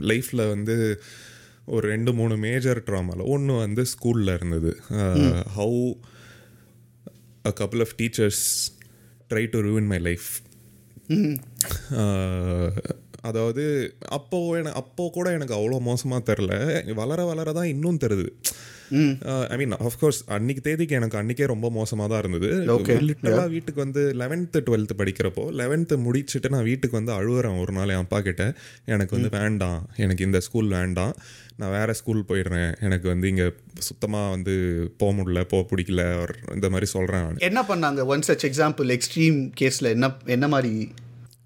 லைஃப்பில் வந்து ஒரு ரெண்டு மூணு மேஜர் ட்ராமாவில் ஒன்று வந்து ஸ்கூலில் இருந்தது. How a couple of teachers try to ruin my. Life அதாவது அப்போ எனக்கு அப்போ கூட எனக்கு அவ்வளோ மோசமாக தெரில வளர வளர தான் இன்னும் தெரியுது. ஐ மீன் ஆஃப்கோர்ஸ் அன்னைக்கு தேதிக்கு எனக்கு அன்னைக்கே ரொம்ப மோசமாக தான் இருந்தது. வீட்டுக்கு வந்து லெவன்த்து டுவெல்த்து படிக்கிறப்போ லெவன்த்து முடிச்சுட்டு நான் வீட்டுக்கு வந்து அழுகுறேன் ஒரு நாள் என் அப்பா கிட்ட. எனக்கு வந்து வேண்டாம். எனக்கு இந்த ஸ்கூல் வேண்டாம். நான் வேறு ஸ்கூல் போயிடுறேன். எனக்கு வந்து இங்கே சுத்தமாக வந்து போக முடியல போக பிடிக்கல இந்த மாதிரி சொல்கிறேன் என்ன பண்ணாங்க? ஒன் சச் எக்ஸாம்பிள் எக்ஸ்ட்ரீம் கேஸில் என்ன என்ன மாதிரி?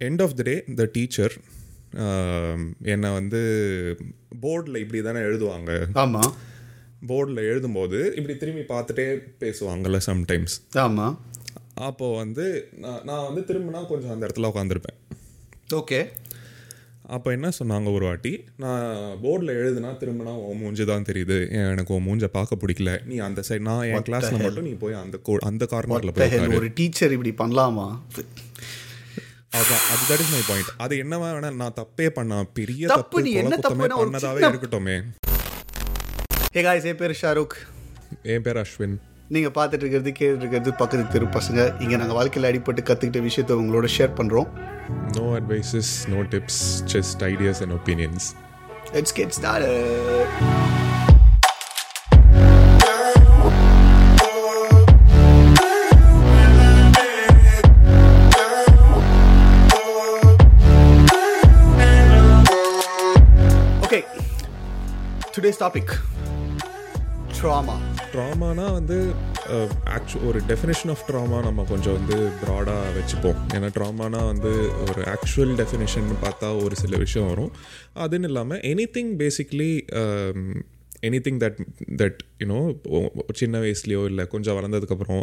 End of the day the teacher என்னை வந்து போர்டில் இப்படி தானே எழுதுவாங்க. ஆமாம் போர்டில் எழுதும்போது இப்படி திரும்பி பார்த்துட்டே பேசுவாங்கல்ல சம்டைம்ஸ் ஆமாம் அப்போது வந்து நான் நான் வந்து திரும்பினா கொஞ்சம் அந்த இடத்துல உட்காந்துருப்பேன் ஓகே. அப்போ என்ன சொன்னாங்க ஒரு வாட்டி நான் போர்டில் எழுதுனா திரும்பினா உன் மூஞ்சி தான் தெரியுது எனக்கு உன் மூஞ்ச பார்க்க பிடிக்கல நீ அந்த சைடு நான் என் கிளாஸில் மட்டும் நீ போய் அந்த கோ அந்த கார்னரில் போய் ஒரு டீச்சர் இப்படி பண்ணலாமா? அதான் அது தட் இஸ் மை பாயிண்ட் அது என்னவா வேணா நான் தப்பே பண்ண பெரிய தப்பு, தப்பு என்ன ஒரு பண்ணதாவே இருக்கட்டுமே. ஹே காய்ஸ் என் பேர் ஷாருக். என் பேர் அஸ்வின். நீங்கள் பார்த்துட்டு இருக்கிறது கேட்டு இருக்கிறது பக்கத்து தெரு பசங்க. இங்கே நாங்கள் வாழ்க்கையில் அடிப்பட்டு கற்றுக்கிட்ட விஷயத்த உங்களோட ஷேர் பண்ணுறோம் no advices no tips just ideas and opinions let's get start okay today's topic trauma ட்ராமானா வந்து ஆக்சுவல் ஒரு டெஃபினேஷன் ஆஃப் ட்ராமா நம்ம கொஞ்சம் வந்து ப்ராடாக வச்சுப்போம். ஏன்னா ட்ராமானா வந்து ஒரு ஆக்சுவல் டெஃபினேஷன் பார்த்தா ஒரு சில விஷயம் வரும். அதுன்னு இல்லாமல் anything basically anything that that you know சின்ன வயசுலையோ இல்லை கொஞ்சம் வளர்ந்ததுக்கப்புறம்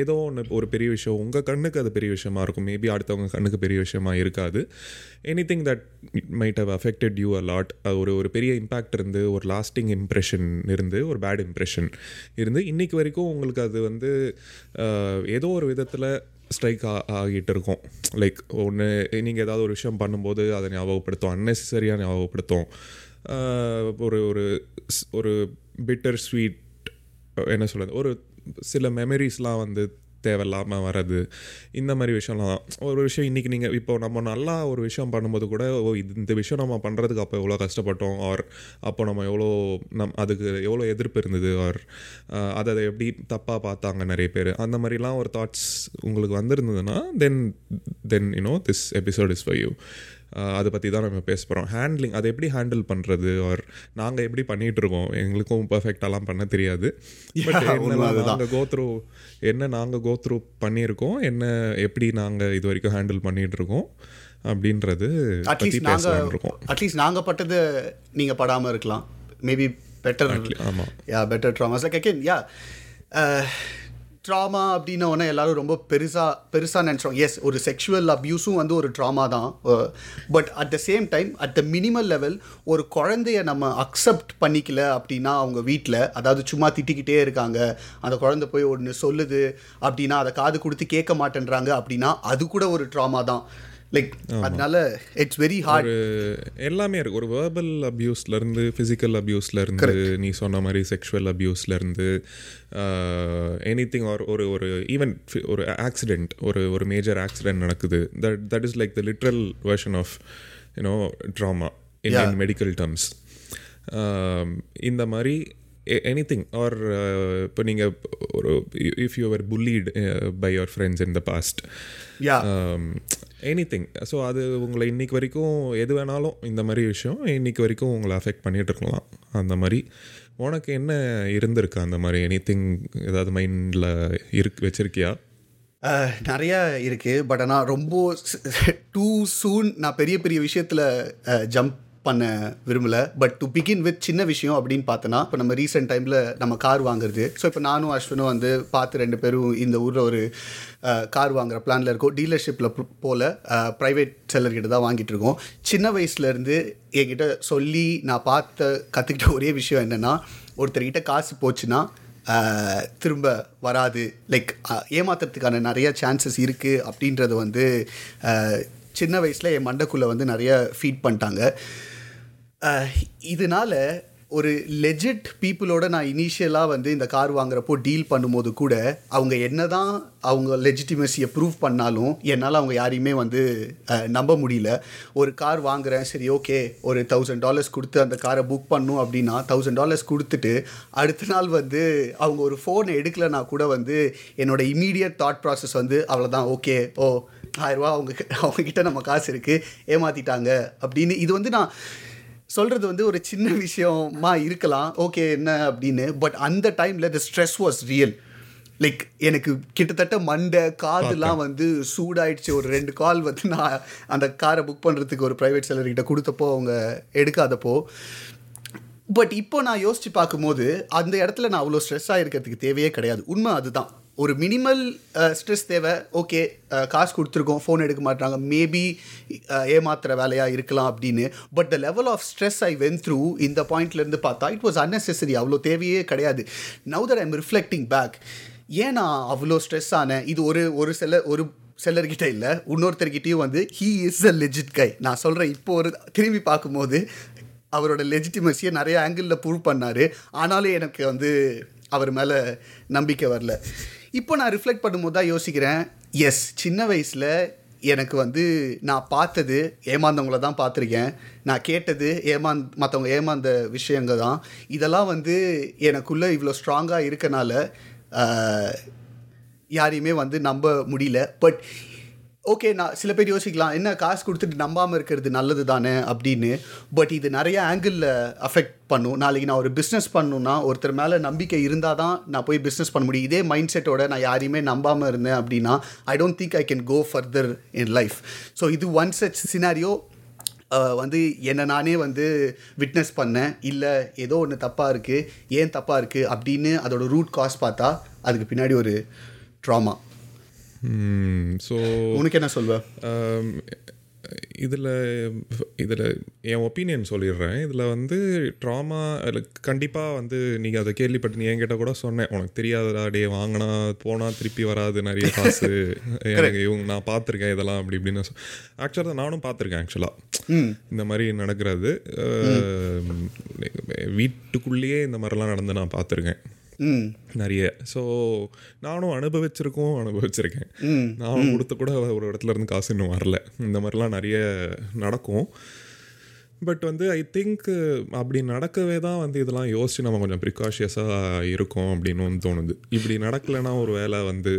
ஏதோ ஒன்று ஒரு பெரிய விஷயம் உங்கள் கண்ணுக்கு அது பெரிய விஷயமா இருக்கும். மேபி அடுத்தவங்க கண்ணுக்கு பெரிய விஷயமா இருக்காது. Anything that might have affected you a lot ஒரு ஒரு பெரிய இம்பேக்ட் இருந்து ஒரு லாஸ்டிங் இம்ப்ரெஷன் இருந்து ஒரு பேட் இம்ப்ரெஷன் இருந்து இன்னைக்கு வரைக்கும் உங்களுக்கு அது வந்து ஏதோ ஒரு விதத்தில் ஸ்ட்ரைக் ஆகிட்டு இருக்கும். லைக் ஒன்று நீங்கள் ஏதாவது ஒரு விஷயம் பண்ணும்போது அதை ஞாபகப்படுத்தும். அன்னெசரியாக ஞாபகப்படுத்தும். ஒரு ஒரு ஸ்- ஒரு பிட்டர் ஸ்வீட் என்ன சொல்கிறது ஒரு சில மெமரிஸ்லாம் வந்து தேவையில்லாமல் வர்றது இந்த மாதிரி விஷயம்லாம் தான். ஒரு விஷயம் இன்றைக்கி நீங்கள் இப்போ நம்ம நல்லா ஒரு விஷயம் பண்ணும்போது கூட ஓ இது இந்த விஷயம் நம்ம பண்ணுறதுக்கு அப்போ எவ்வளோ கஷ்டப்பட்டோம் ஆர் அப்போ நம்ம எவ்வளோ நம் அதுக்கு எவ்வளோ எதிர்ப்பு இருந்தது ஆர் அதை அதை எப்படி தப்பாக பார்த்தாங்க நிறைய பேர் அந்த மாதிரிலாம் ஒரு தாட்ஸ் உங்களுக்கு வந்திருந்ததுன்னா then then you know this episode is for you அதை பற்றி தான் நம்ம பேச போகிறோம் ஹேண்ட்லிங் அதை எப்படி ஹேண்டில் பண்ணுறது ஆர் நாங்கள் எப்படி பண்ணிகிட்டு இருக்கோம்? எங்களுக்கும் பர்ஃபெக்டாலாம் பண்ண தெரியாது. பட் அதுதான். நாங்கள் கோத்ரூ என்ன நாங்கள் கோத்ரூ பண்ணியிருக்கோம்? என்ன எப்படி நாங்கள் இது வரைக்கும் ஹேண்டில் பண்ணிகிட்டு இருக்கோம்? அப்படின்றது அட்லீஸ்ட் நாங்கள் இருக்கோம். அட்லீஸ்ட் நாங்கள் பட்டது நீங்கள் படாமல் இருக்கலாம். மேபி பெட்டர் ஆமாம் yeah better traumas like again yeah trauma அப்படின்ன உடனே ரொம்ப பெருசாக பெருசாக நினச்சோம் எஸ் ஒரு செக்ஷுவல் அப்யூஸும் வந்து ஒரு ட்ராமா தான். But at the same time at the minimal level ஒரு குழந்தைய நம்ம அக்செப்ட் பண்ணிக்கல அப்படின்னா அவங்க வீட்டில் அதாவது சும்மா திட்டிக்கிட்டே இருக்காங்க. அந்த குழந்தை போய் ஒன்று சொல்லுது அப்படின்னா அதை காது கொடுத்து கேட்க மாட்டேன்றாங்க அப்படின்னா அது கூட ஒரு ட்ராமா தான். லைக் அதனால இட்ஸ் வெரி ஹார்ட் எல்லாமே இருக்கு. ஒரு வேர்பல் அப்யூஸ்லேருந்து ஃபிசிக்கல் அப்யூஸ்லேருந்து நீ சொன்ன மாதிரி செக்ஷுவல் அப்யூஸ்லேருந்து எனி திங் ஒரு ஒரு ஒரு ஈவன் ஒரு ஆக்சிடெண்ட் ஒரு ஒரு மேஜர் ஆக்சிடென்ட் நடக்குது. That that is like the literal version of you know trauma in. Medical terms இந்த மாதிரி எனி திங் ஆர் இப்போ நீங்கள் ஒரு if you are bullied by your friends in the past anything so அது உங்களை இன்னைக்கு வரைக்கும் எது வேணாலும் இந்த மாதிரி விஷயம் இன்னைக்கு வரைக்கும் உங்களை அஃபெக்ட் பண்ணிட்டு இருக்கலாம். அந்த மாதிரி. உனக்கு என்ன இருந்திருக்கு? அந்த மாதிரி எனி திங் ஏதாவது மைண்டில் இருக்கு வச்சுருக்கியா? நிறையா இருக்குது பட் ஆனால் ரொம்ப டூ சூன் நான் பெரிய பெரிய விஷயத்தில் ஜம்ப் பண்ண விரும்பலை. பட் டு பிகின் வித் சின்ன விஷயம் அப்படின்னு பார்த்தோன்னா இப்போ நம்ம ரீசெண்ட் டைமில் நம்ம கார் வாங்குறது. ஸோ இப்போ நானும் அஸ்வினும் வந்து பார்த்து ரெண்டு பேரும் இந்த ஊரில் ஒரு கார் வாங்குற பிளானில் இருக்கோம். டீலர்ஷிப்பில் போல் ப்ரைவேட் செல்லர்கிட்ட தான் வாங்கிட்டு இருக்கோம். சின்ன வயசுலேருந்து என்கிட்ட சொல்லி நான் பார்த்த கற்றுக்கிட்ட ஒரே விஷயம் என்னென்னா ஒருத்தர்கிட்ட காசு போச்சுன்னா திரும்ப வராது. லைக் ஏமாத்துறதுக்கான நிறைய சான்சஸ் இருக்குது அப்படின்றத வந்து சின்ன வயசில் என் மண்டக்குள்ளே வந்து நிறைய ஃபீட் பண்ணிட்டாங்க. இதனால ஒரு லெஜிட் பீப்புளோட நான் இனிஷியலாக வந்து இந்த கார் வாங்குறப்போ டீல் பண்ணும்போது கூட அவங்க என்ன தான் அவங்க லெஜிட்டிமசியை ப்ரூவ் பண்ணாலும் என்னால் அவங்க யாரையுமே வந்து நம்ப முடியல. ஒரு கார் வாங்குறேன் சரி ஓகே ஒரு தௌசண்ட் டாலர்ஸ் கொடுத்து அந்த காரை புக் பண்ணும் அப்படின்னா தௌசண்ட் டாலர்ஸ் கொடுத்துட்டு அடுத்த நாள் வந்து அவங்க ஒரு ஃபோனை எடுக்கலைன்னா கூட வந்து என்னோட இமீடியட் தாட் ப்ராசஸ் வந்து அவ்வளோதான் ஓகே ஓ ஆயிரரூவா அவங்க அவங்க கிட்ட நம்ம காசு இருக்குது ஏமாற்றிட்டாங்க அப்படின்னு. இது வந்து நான் சொல்கிறது வந்து ஒரு சின்ன விஷயமா இருக்கலாம். ஓகே என்ன அப்படின்னு. பட் அந்த டைமில் the stress was real like எனக்கு கிட்டத்தட்ட மண்டை காதுலாம் வந்து சூடாயிடுச்சு. ஒரு ரெண்டு கால் வந்து நான் அந்த காரை புக் பண்ணுறதுக்கு ஒரு ப்ரைவேட் செலர்கிட்ட கொடுத்தப்போ அவங்க எடுக்காதப்போ. பட் இப்போ நான் யோசிச்சு பார்க்கும்போது அந்த இடத்துல நான் அவ்வளோ ஸ்ட்ரெஸ் ஆகிருக்கிறதுக்கு தேவையே கிடையாது. உண்மை அதுதான். ஒரு மினிமல் ஸ்ட்ரெஸ் தேவை ஓகே காசு கொடுத்துருக்கோம் ஃபோன் எடுக்க மாட்டாங்க மேபி uh, ஏமாத்துற வேலையாக இருக்கலாம் அப்படின்னு. But the level of stress I went through இந்த பாயிண்ட்லேருந்து பார்த்தா இட் வாஸ் அன்னெசரி அவ்வளோ தேவையே கிடையாது. Now that I'm reflecting back ஏன் நான் அவ்வளோ ஸ்ட்ரெஸ் ஆனேன்? இது ஒரு ஒரு சில ஒரு செல்லர்கிட்ட இல்லை இன்னொருத்தர்கிட்டையும் வந்து he is a legit guy நான் சொல்கிறேன் இப்போ ஒரு திரும்பி பார்க்கும்போது அவரோட லெஜிட்டிமசியை நிறைய ஆங்கிளில் ப்ரூவ் பண்ணார். ஆனாலும் எனக்கு வந்து அவர் மேலே நம்பிக்கை வரல. இப்போ நான் ரிஃப்ளெக்ட் பண்ணும்போது தான் யோசிக்கிறேன். எஸ் சின்ன வயசில் எனக்கு வந்து நான் பார்த்தது ஏமாந்தவங்கள தான் பார்த்துருக்கேன். நான் கேட்டது ஏமாந் மற்றவங்க ஏமாந்த விஷயங்க தான். இதெல்லாம் வந்து எனக்குள்ளே இவ்வளோ ஸ்ட்ராங்காக இருக்கனால யாரையுமே வந்து நம்ப முடியல. பட் ஓகே நான் சில பேர் யோசிக்கலாம் என்ன காசு கொடுத்துட்டு நம்பாமல் இருக்கிறது நல்லது தானே அப்படின்னு. பட் இது நிறைய ஆங்கிளில் அஃபெக்ட் பண்ணும். நாளைக்கு நான் ஒரு பிஸ்னஸ் பண்ணணும்னா ஒருத்தர் மேலே நம்பிக்கை இருந்தால் தான் நான் போய் பிஸ்னஸ் பண்ண முடியும். இதே மைண்ட் செட்டோட நான் யாரையுமே நம்பாமல் இருந்தேன் அப்படின்னா I don't think I can go further in life so இது ஒன் சச் சினாரியோ வந்து என்னை நானே வந்து விட்னஸ் பண்ணேன். இல்லை ஏதோ ஒன்று தப்பாக இருக்குது ஏன் தப்பாக இருக்குது அப்படின்னு அதோட ரூட் காஸ் பார்த்தா அதுக்கு பின்னாடி ஒரு ட்ராமா ஸோ உனக்கு என்ன சொல்வ? இதில் இதில் என் ஒப்பீனியன் சொல்லிடுறேன். இதில் வந்து ட்ராமா கண்டிப்பாக வந்து நீங்கள் அதை கேள்விப்பட்டு நீ என்கிட்ட கூட சொன்னேன். உனக்கு தெரியாதடா டே வாங்கினா போனால் திருப்பி வராது நிறைய காசு. எனக்கு இவங்க நான் பார்த்துருக்கேன் இதெல்லாம் அப்படி இப்படின்னு ஆக்சுவலாக நானும் பார்த்துருக்கேன் ஆக்சுவலாக இந்த மாதிரி நடக்கிறது. வீட்டுக்குள்ளேயே இந்த மாதிரிலாம் நடந்து நான் பார்த்துருக்கேன். நிறைய. ஸோ நானும் அனுபவிச்சிருக்கோம் அனுபவிச்சிருக்கேன். நானும் கொடுத்த கூட ஒரு இடத்துல இருந்து காசு இன்னும் வரல. இந்த மாதிரிலாம் நிறைய நடக்கும். பட் வந்து ஐ திங்க் அப்படி நடக்கவே தான் வந்து இதெல்லாம் யோசிச்சு நம்ம கொஞ்சம் ப்ரிகாஷியஸாக இருக்கோம் அப்படின்னு தோணுது. இப்படி நடக்கலைன்னா ஒரு வேலை வந்து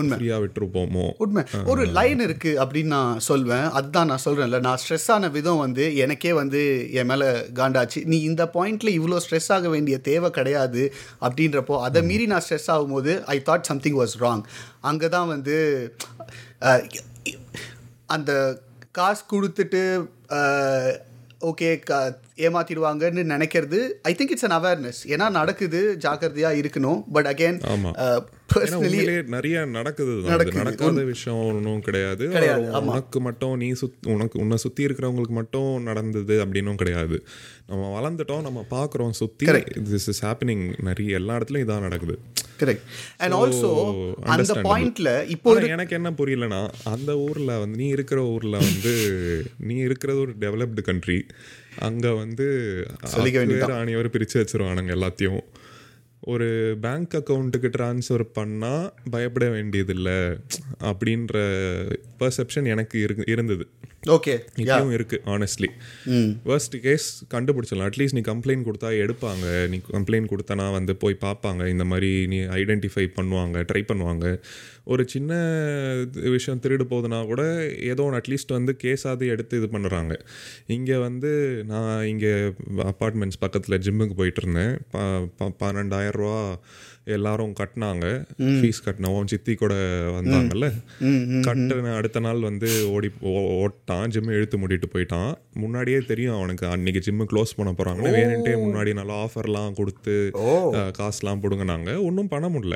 உண்மை. ஃப்ரீயாக விட்டுருப்போமோ? உண்மை. ஒரு லைன் இருக்கு அப்படின்னு நான் சொல்வேன். அதுதான் நான் சொல்றேன்ல நான் ஸ்ட்ரெஸ் ஆன விதம் வந்து எனக்கே வந்து என் மேல காண்டாச்சு. நீ இந்த பாயிண்ட்ல இவ்வளோ ஸ்ட்ரெஸ் ஆக வேண்டிய தேவை கிடையாது அப்படின்றப்போ அதை மீறி நான் ஸ்ட்ரெஸ் ஆகும்போது I thought something was wrong அங்கே தான் வந்து அந்த காசு கொடுத்துட்டு ஓகே க ஏமாத்திடுவாங்கன்னு நினைக்கிறது I think it's an awareness ஏன்னா நடக்குது ஜாக்கிரதையாக இருக்கணும். பட் அகேன் பர்சனலி நிறைய நடக்குது நடக்குது. விஷயம் ஒன்றும் கிடையாது. உனக்கு மட்டும் நீ சுத் உனக்கு உன்னை சுற்றி இருக்கிறவங்களுக்கு மட்டும் நடந்தது அப்படின்னும் கிடையாது. நம்ம வளர்ந்துட்டோம் நம்ம பார்க்குறோம் சுற்றி திஸ் இஸ் ஹேப்பனிங் நிறைய எல்லா இடத்துலையும் இதான் நடக்குது. கரெக்ட் அண்ட் ஆல்சோ அந்த. பாயிண்ட்ல இப்போ எனக்கு என்ன புரியலனா அந்த ஊர்ல வந்து நீ இருக்கிற ஊர்ல வந்து நீ இருக்கிறது ஒரு டெவலப்டு கண்ட்ரி அங்க வந்து சொல்லிக்க ஆணியவர் பிரிச்சு வச்சிருவானுங்க எல்லாத்தையும். ஒரு பேங்க் அக்கௌண்ட்டுக்கு ட்ரான்ஸ்ஃபர் பண்ணால் பயப்பட வேண்டியதில்லை அப்படின்ற பர்செப்ஷன் எனக்கு இருக்கு இருந்தது. ஓகே இப்பயும் இருக்கு ஆனஸ்ட்லி worst கேஸ் கண்டுபிடிச்சிடலாம். அட்லீஸ்ட் நீ கம்ப்ளைண்ட் கொடுத்தா எடுப்பாங்க. நீ கம்ப்ளைண்ட் கொடுத்தனா வந்து போய் பார்ப்பாங்க. இந்த மாதிரி நீ ஐடென்டிஃபை பண்ணுவாங்க ட்ரை பண்ணுவாங்க. ஒரு சின்ன இது விஷயம் திருடு போகுதுன்னா கூட ஏதோ ஒன்று அட்லீஸ்ட் வந்து கேஸாவது எடுத்து இது பண்ணுறாங்க. இங்கே வந்து நான் இங்கே அப்பார்ட்மெண்ட்ஸ் பக்கத்தில் ஜிம்முக்கு போயிட்டு இருந்தேன் ப ப- பன்னெண்டாயிரம் ரூபா எல்லாரும் கட்டினாங்க. ஃபீஸ் கட்டினோம். சித்தி கூட வந்தாங்கல்ல. கட்டின அடுத்த நாள் வந்து ஓடி ஓ- ஓட்டான். ஜிம் இழுத்து மூடிட்டு போயிட்டான். முன்னாடியே தெரியும் அவனுக்கு. அன்னைக்கு ஜிம்மு க்ளோஸ் பண்ண போறாங்கன்னு. வேணுன்ட்டே முன்னாடி நல்லா ஆஃபர்லாம் கொடுத்து காசுலாம் பிடுங்கினாங்க. ஒன்றும் பண்ண முடியல.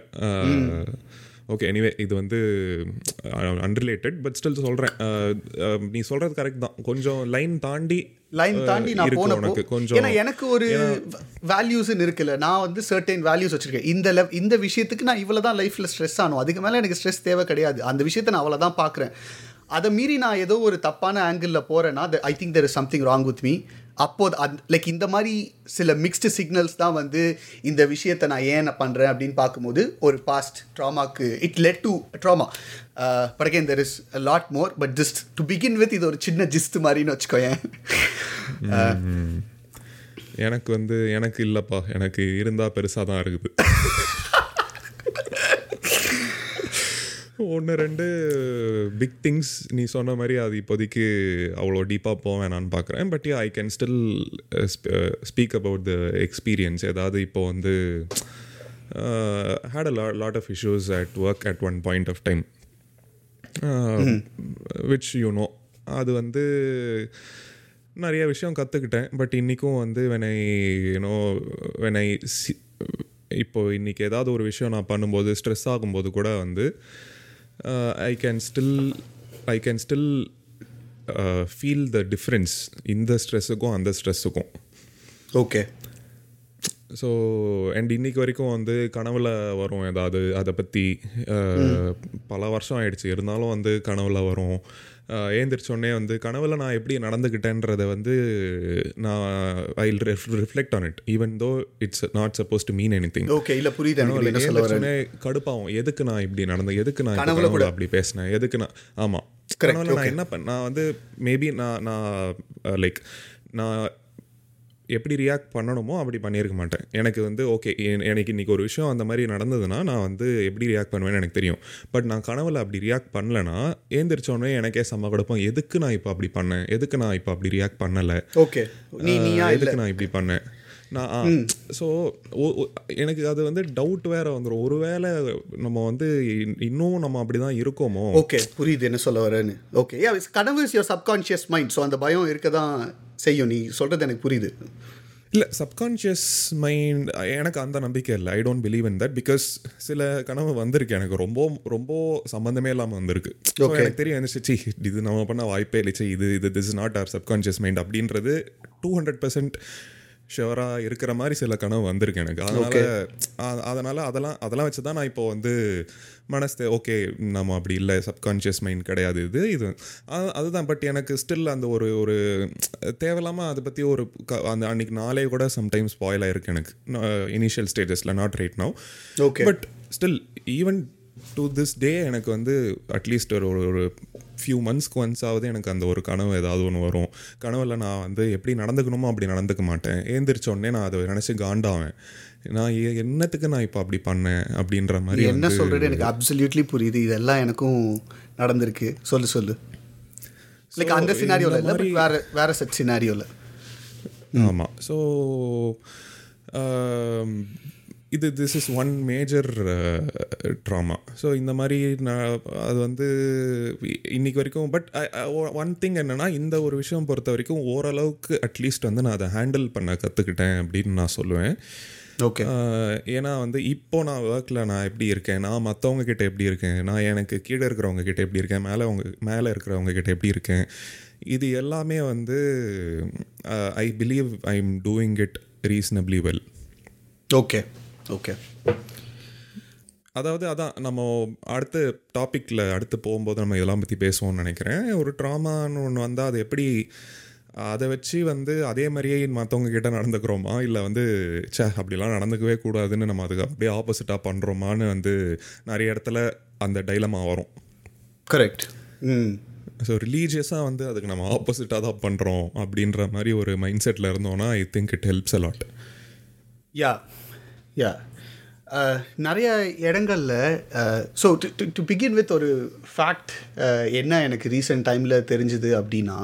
ஓகே எனிவே இது வந்து அன்ரிலேட்டட் பட் ஸ்டில் சொல்கிறேன் நீ சொல்கிறது கரெக்ட் தான். கொஞ்சம் லைன் தாண்டி லைன் தாண்டி நான் போனப்போ கொஞ்சம் ஏன்னா எனக்கு ஒரு வேல்யூஸ்னு இருக்குல்ல. நான் வந்து சர்டைன் வேல்யூஸ் வச்சிருக்கேன். இந்த லெவ் இந்த விஷயத்துக்கு நான் இவ்வளோ தான் லைஃப்பில் ஸ்ட்ரெஸ் ஆகணும் அதுக்கு மேலே எனக்கு ஸ்ட்ரெஸ் தேவை கிடையாது. அந்த விஷயத்தை நான் அவ்வளோ தான் பார்க்குறேன். அதை மீறி நான் ஏதோ ஒரு தப்பான ஆங்கிளில் போகிறேன்னா I think there is something wrong with me அப்போது அந் லைக் இந்த மாதிரி சில மிக்ஸ்டு சிக்னல்ஸ் தான் வந்து இந்த விஷயத்தை நான் ஏன் பண்ணுறேன் அப்படின்னு பார்க்கும்போது ஒரு past ட்ராமாக்கு it led to trauma but again there is lot more but just to begin with இது ஒரு சின்ன ஜிஸ்ட் மாதிரின்னு வச்சுக்கோயேன். எனக்கு வந்து எனக்கு இல்லைப்பா எனக்கு இருந்தால் பெருசாக தான் இருக்குது. ஒன்று ரெண்டு பிக் திங்ஸ் நீ சொன்ன மாதிரி அது இப்போதைக்கு அவ்வளோ டீப்பாக போக வேணான்னு பார்க்குறேன் but I can still speak about the experience ஏதாவது இப்போ வந்து had a la lot of issues at work at one point of time which you know அது வந்து நிறைய விஷயம் கற்றுக்கிட்டேன் பட் இன்றைக்கும் வந்து வெனை யூனோ வெனை இப்போ இன்றைக்கி ஏதாவது ஒரு விஷயம் நான் பண்ணும்போது ஸ்ட்ரெஸ் ஆகும்போது கூட வந்து I can still I can still feel the difference இந்த ஸ்ட்ரெஸ்ஸுக்கும் அந்த ஸ்ட்ரெஸ்ஸுக்கும் ஓகே ஸோ அண்ட் இன்னைக்கு வரைக்கும் வந்து கனவுல வரும் ஏதாவது அதை பற்றி பல வருஷம் ஆயிடுச்சு. இருந்தாலும் வந்து கனவுல வரும். ஏந்திரிச்சோடனே வந்து கனவுல நான் எப்படி நடந்துக்கிட்டேன்றதை வந்து நான் I reflect on it even though it's not suppose to mean anything okay இல்லை புரியுது ஏந்திரிச்சோடனே கடுப்பாகும். எதுக்கு நான் இப்படி நடந்தேன்? எதுக்கு நான் கனவுல அப்படி பேசினேன்? எதுக்கு நான்? ஆமாம் கனவுல நான் என்ன பண்ண நான் வந்து மேபி நான் நான் லைக் நான் எப்படி ரியாக்ட் பண்ணணுமோ அப்படி பண்ணியிருக்க மாட்டேன். எனக்கு வந்து ஓகே எனக்கு இன்றைக்கி ஒரு விஷயம் அந்த மாதிரி நடந்ததுன்னா நான் வந்து எப்படி ரியாக்ட் பண்ணுவேன்னு எனக்கு தெரியும். பட் நான் கனவுல அப்படி ரியாக்ட் பண்ணலனா ஏந்திரிச்சோடனே எனக்கே செம்ம கொடுப்போம். எதுக்கு நான் இப்போ அப்படி பண்ணேன்? எதுக்கு நான் இப்போ அப்படி ரியாக்ட் பண்ணலை? ஓகே நீ நீயா எதுக்கு நான் இப்படி பண்ணேன்? நான் ஸோ எனக்கு அது வந்து டவுட் வேற வந்துடும் ஒருவேளை நம்ம வந்து இன்னும் நம்ம அப்படி தான் இருக்கோமோ? ஓகே புரியுது என்ன சொல்ல வரேன்னு. ஓகே கனவு is your subconscious mind so அந்த பயம் இருக்க தான் செய்யும். நீ சொல்கிறது எனக்கு புரியுது. இல்லை சப்கான்ஷியஸ் மைண்ட் எனக்கு அந்த நம்பிக்கை இல்லை. I don't believe in that because சில கனவு வந்திருக்கு எனக்கு. ரொம்ப ரொம்ப சம்மந்தமே இல்லாமல் வந்திருக்கு. எனக்கு தெரியும் சி இது நம்ம பண்ண வாய்ப்பே இல்லை. இது இது this not our subconscious mind அப்படின்றது டூ ஹண்ட்ரட் பர்சன்ட் ஷுவராக இருக்கிற மாதிரி சில கனவு வந்திருக்கு எனக்கு. அதனால் அதனால் அதெல்லாம் அதெல்லாம் வச்சு தான் நான் இப்போ வந்து மனசு ஓகே நம்ம அப்படி இல்லை. சப்கான்ஷியஸ் மைண்ட் கிடையாது இது இது. அதுதான். பட் எனக்கு ஸ்டில் அந்த ஒரு ஒரு தேவையில்லாமல் அதை பற்றி ஒரு அந்த அன்னைக்கு நாளே கூட சம்டைம்ஸ் ஸ்பாயில் ஆயிருக்கு எனக்கு. Initial ஸ்டேஜஸில் not right now okay but still even to this day எனக்கு வந்து அட்லீஸ்ட் ஒரு ஒரு ஃபியூ மந்த்ஸ்க்கு ஒன்ஸ் ஆகுது எனக்கு அந்த ஒரு கனவு ஏதாவது ஒன்று வரும். கனவில் நான் வந்து எப்படி நடந்துக்கணுமோ அப்படி நடந்துக்க மாட்டேன். ஏந்திரிச்சோடனே நான் அதை நினச்சி காண்டாவேன். நான் என்னத்துக்கு நான் இப்போ அப்படி பண்ணேன் அப்படின்ற மாதிரி என்ன சொல்கிறது எனக்கு அப்சல்யூட்லி புரியுது. இதெல்லாம் எனக்கும் நடந்திருக்கு. சொல்லு சொல்லு. லைக் அந்த சினாரியோவில் இல்லை வேற வேற செட் சினாரியோவில் ஆமாம் ஸோ இது this is one major trauma so இந்த மாதிரி நான் அது வந்து இன்னைக்கு வரைக்கும் பட் ஒன் திங் என்னென்னா இந்த ஒரு விஷயம் பொறுத்த வரைக்கும் ஓரளவுக்கு அட்லீஸ்ட் வந்து நான் அதை ஹேண்டில் பண்ண கற்றுக்கிட்டேன் அப்படின்னு நான் சொல்லுவேன். ஓகே ஏன்னா வந்து இப்போ நான் ஒர்க்கில் நான் எப்படி இருக்கேன் நான் மற்றவங்க கிட்ட எப்படி இருக்கேன் நான் எனக்கு கீழே இருக்கிறவங்க கிட்ட எப்படி இருக்கேன் மேலே அவங்க மேலே இருக்கிறவங்க கிட்ட எப்படி இருக்கேன் இது எல்லாமே வந்து I believe I am doing it reasonably well okay okay அதாவது அதான் நம்ம அடுத்த டாப்பிக்கில் அடுத்து போகும்போது நம்ம இதெல்லாம் பற்றி பேசுவோம்னு நினைக்கிறேன். ஒரு ட்ராமான்னு ஒன்று வந்தால் அது எப்படி அதை வச்சு வந்து அதே மாதிரியே மற்றவங்க கிட்ட நடந்துக்கிறோமா? இல்லை வந்து சே அப்படிலாம் நடந்துக்கவே கூடாதுன்னு நம்ம அதுக்கு அப்படியே ஆப்போசிட்டாக பண்ணுறோமான்னு வந்து நிறைய இடத்துல அந்த டைலமா வரும். கரெக்ட் ம். ஸோ ரிலீஜியஸாக வந்து அதுக்கு நம்ம ஆப்போசிட்டாக தான் பண்ணுறோம் அப்படின்ற மாதிரி ஒரு மைண்ட் செட்டில் இருந்தோன்னா I think it helps a lot yeah yeah uh, நிறைய இடங்களில் ஸோ டு பிகின் வித் ஒரு ஃபேக்ட் uh, என்ன எனக்கு ரீசெண்ட் டைமில் தெரிஞ்சுது அப்படின்னா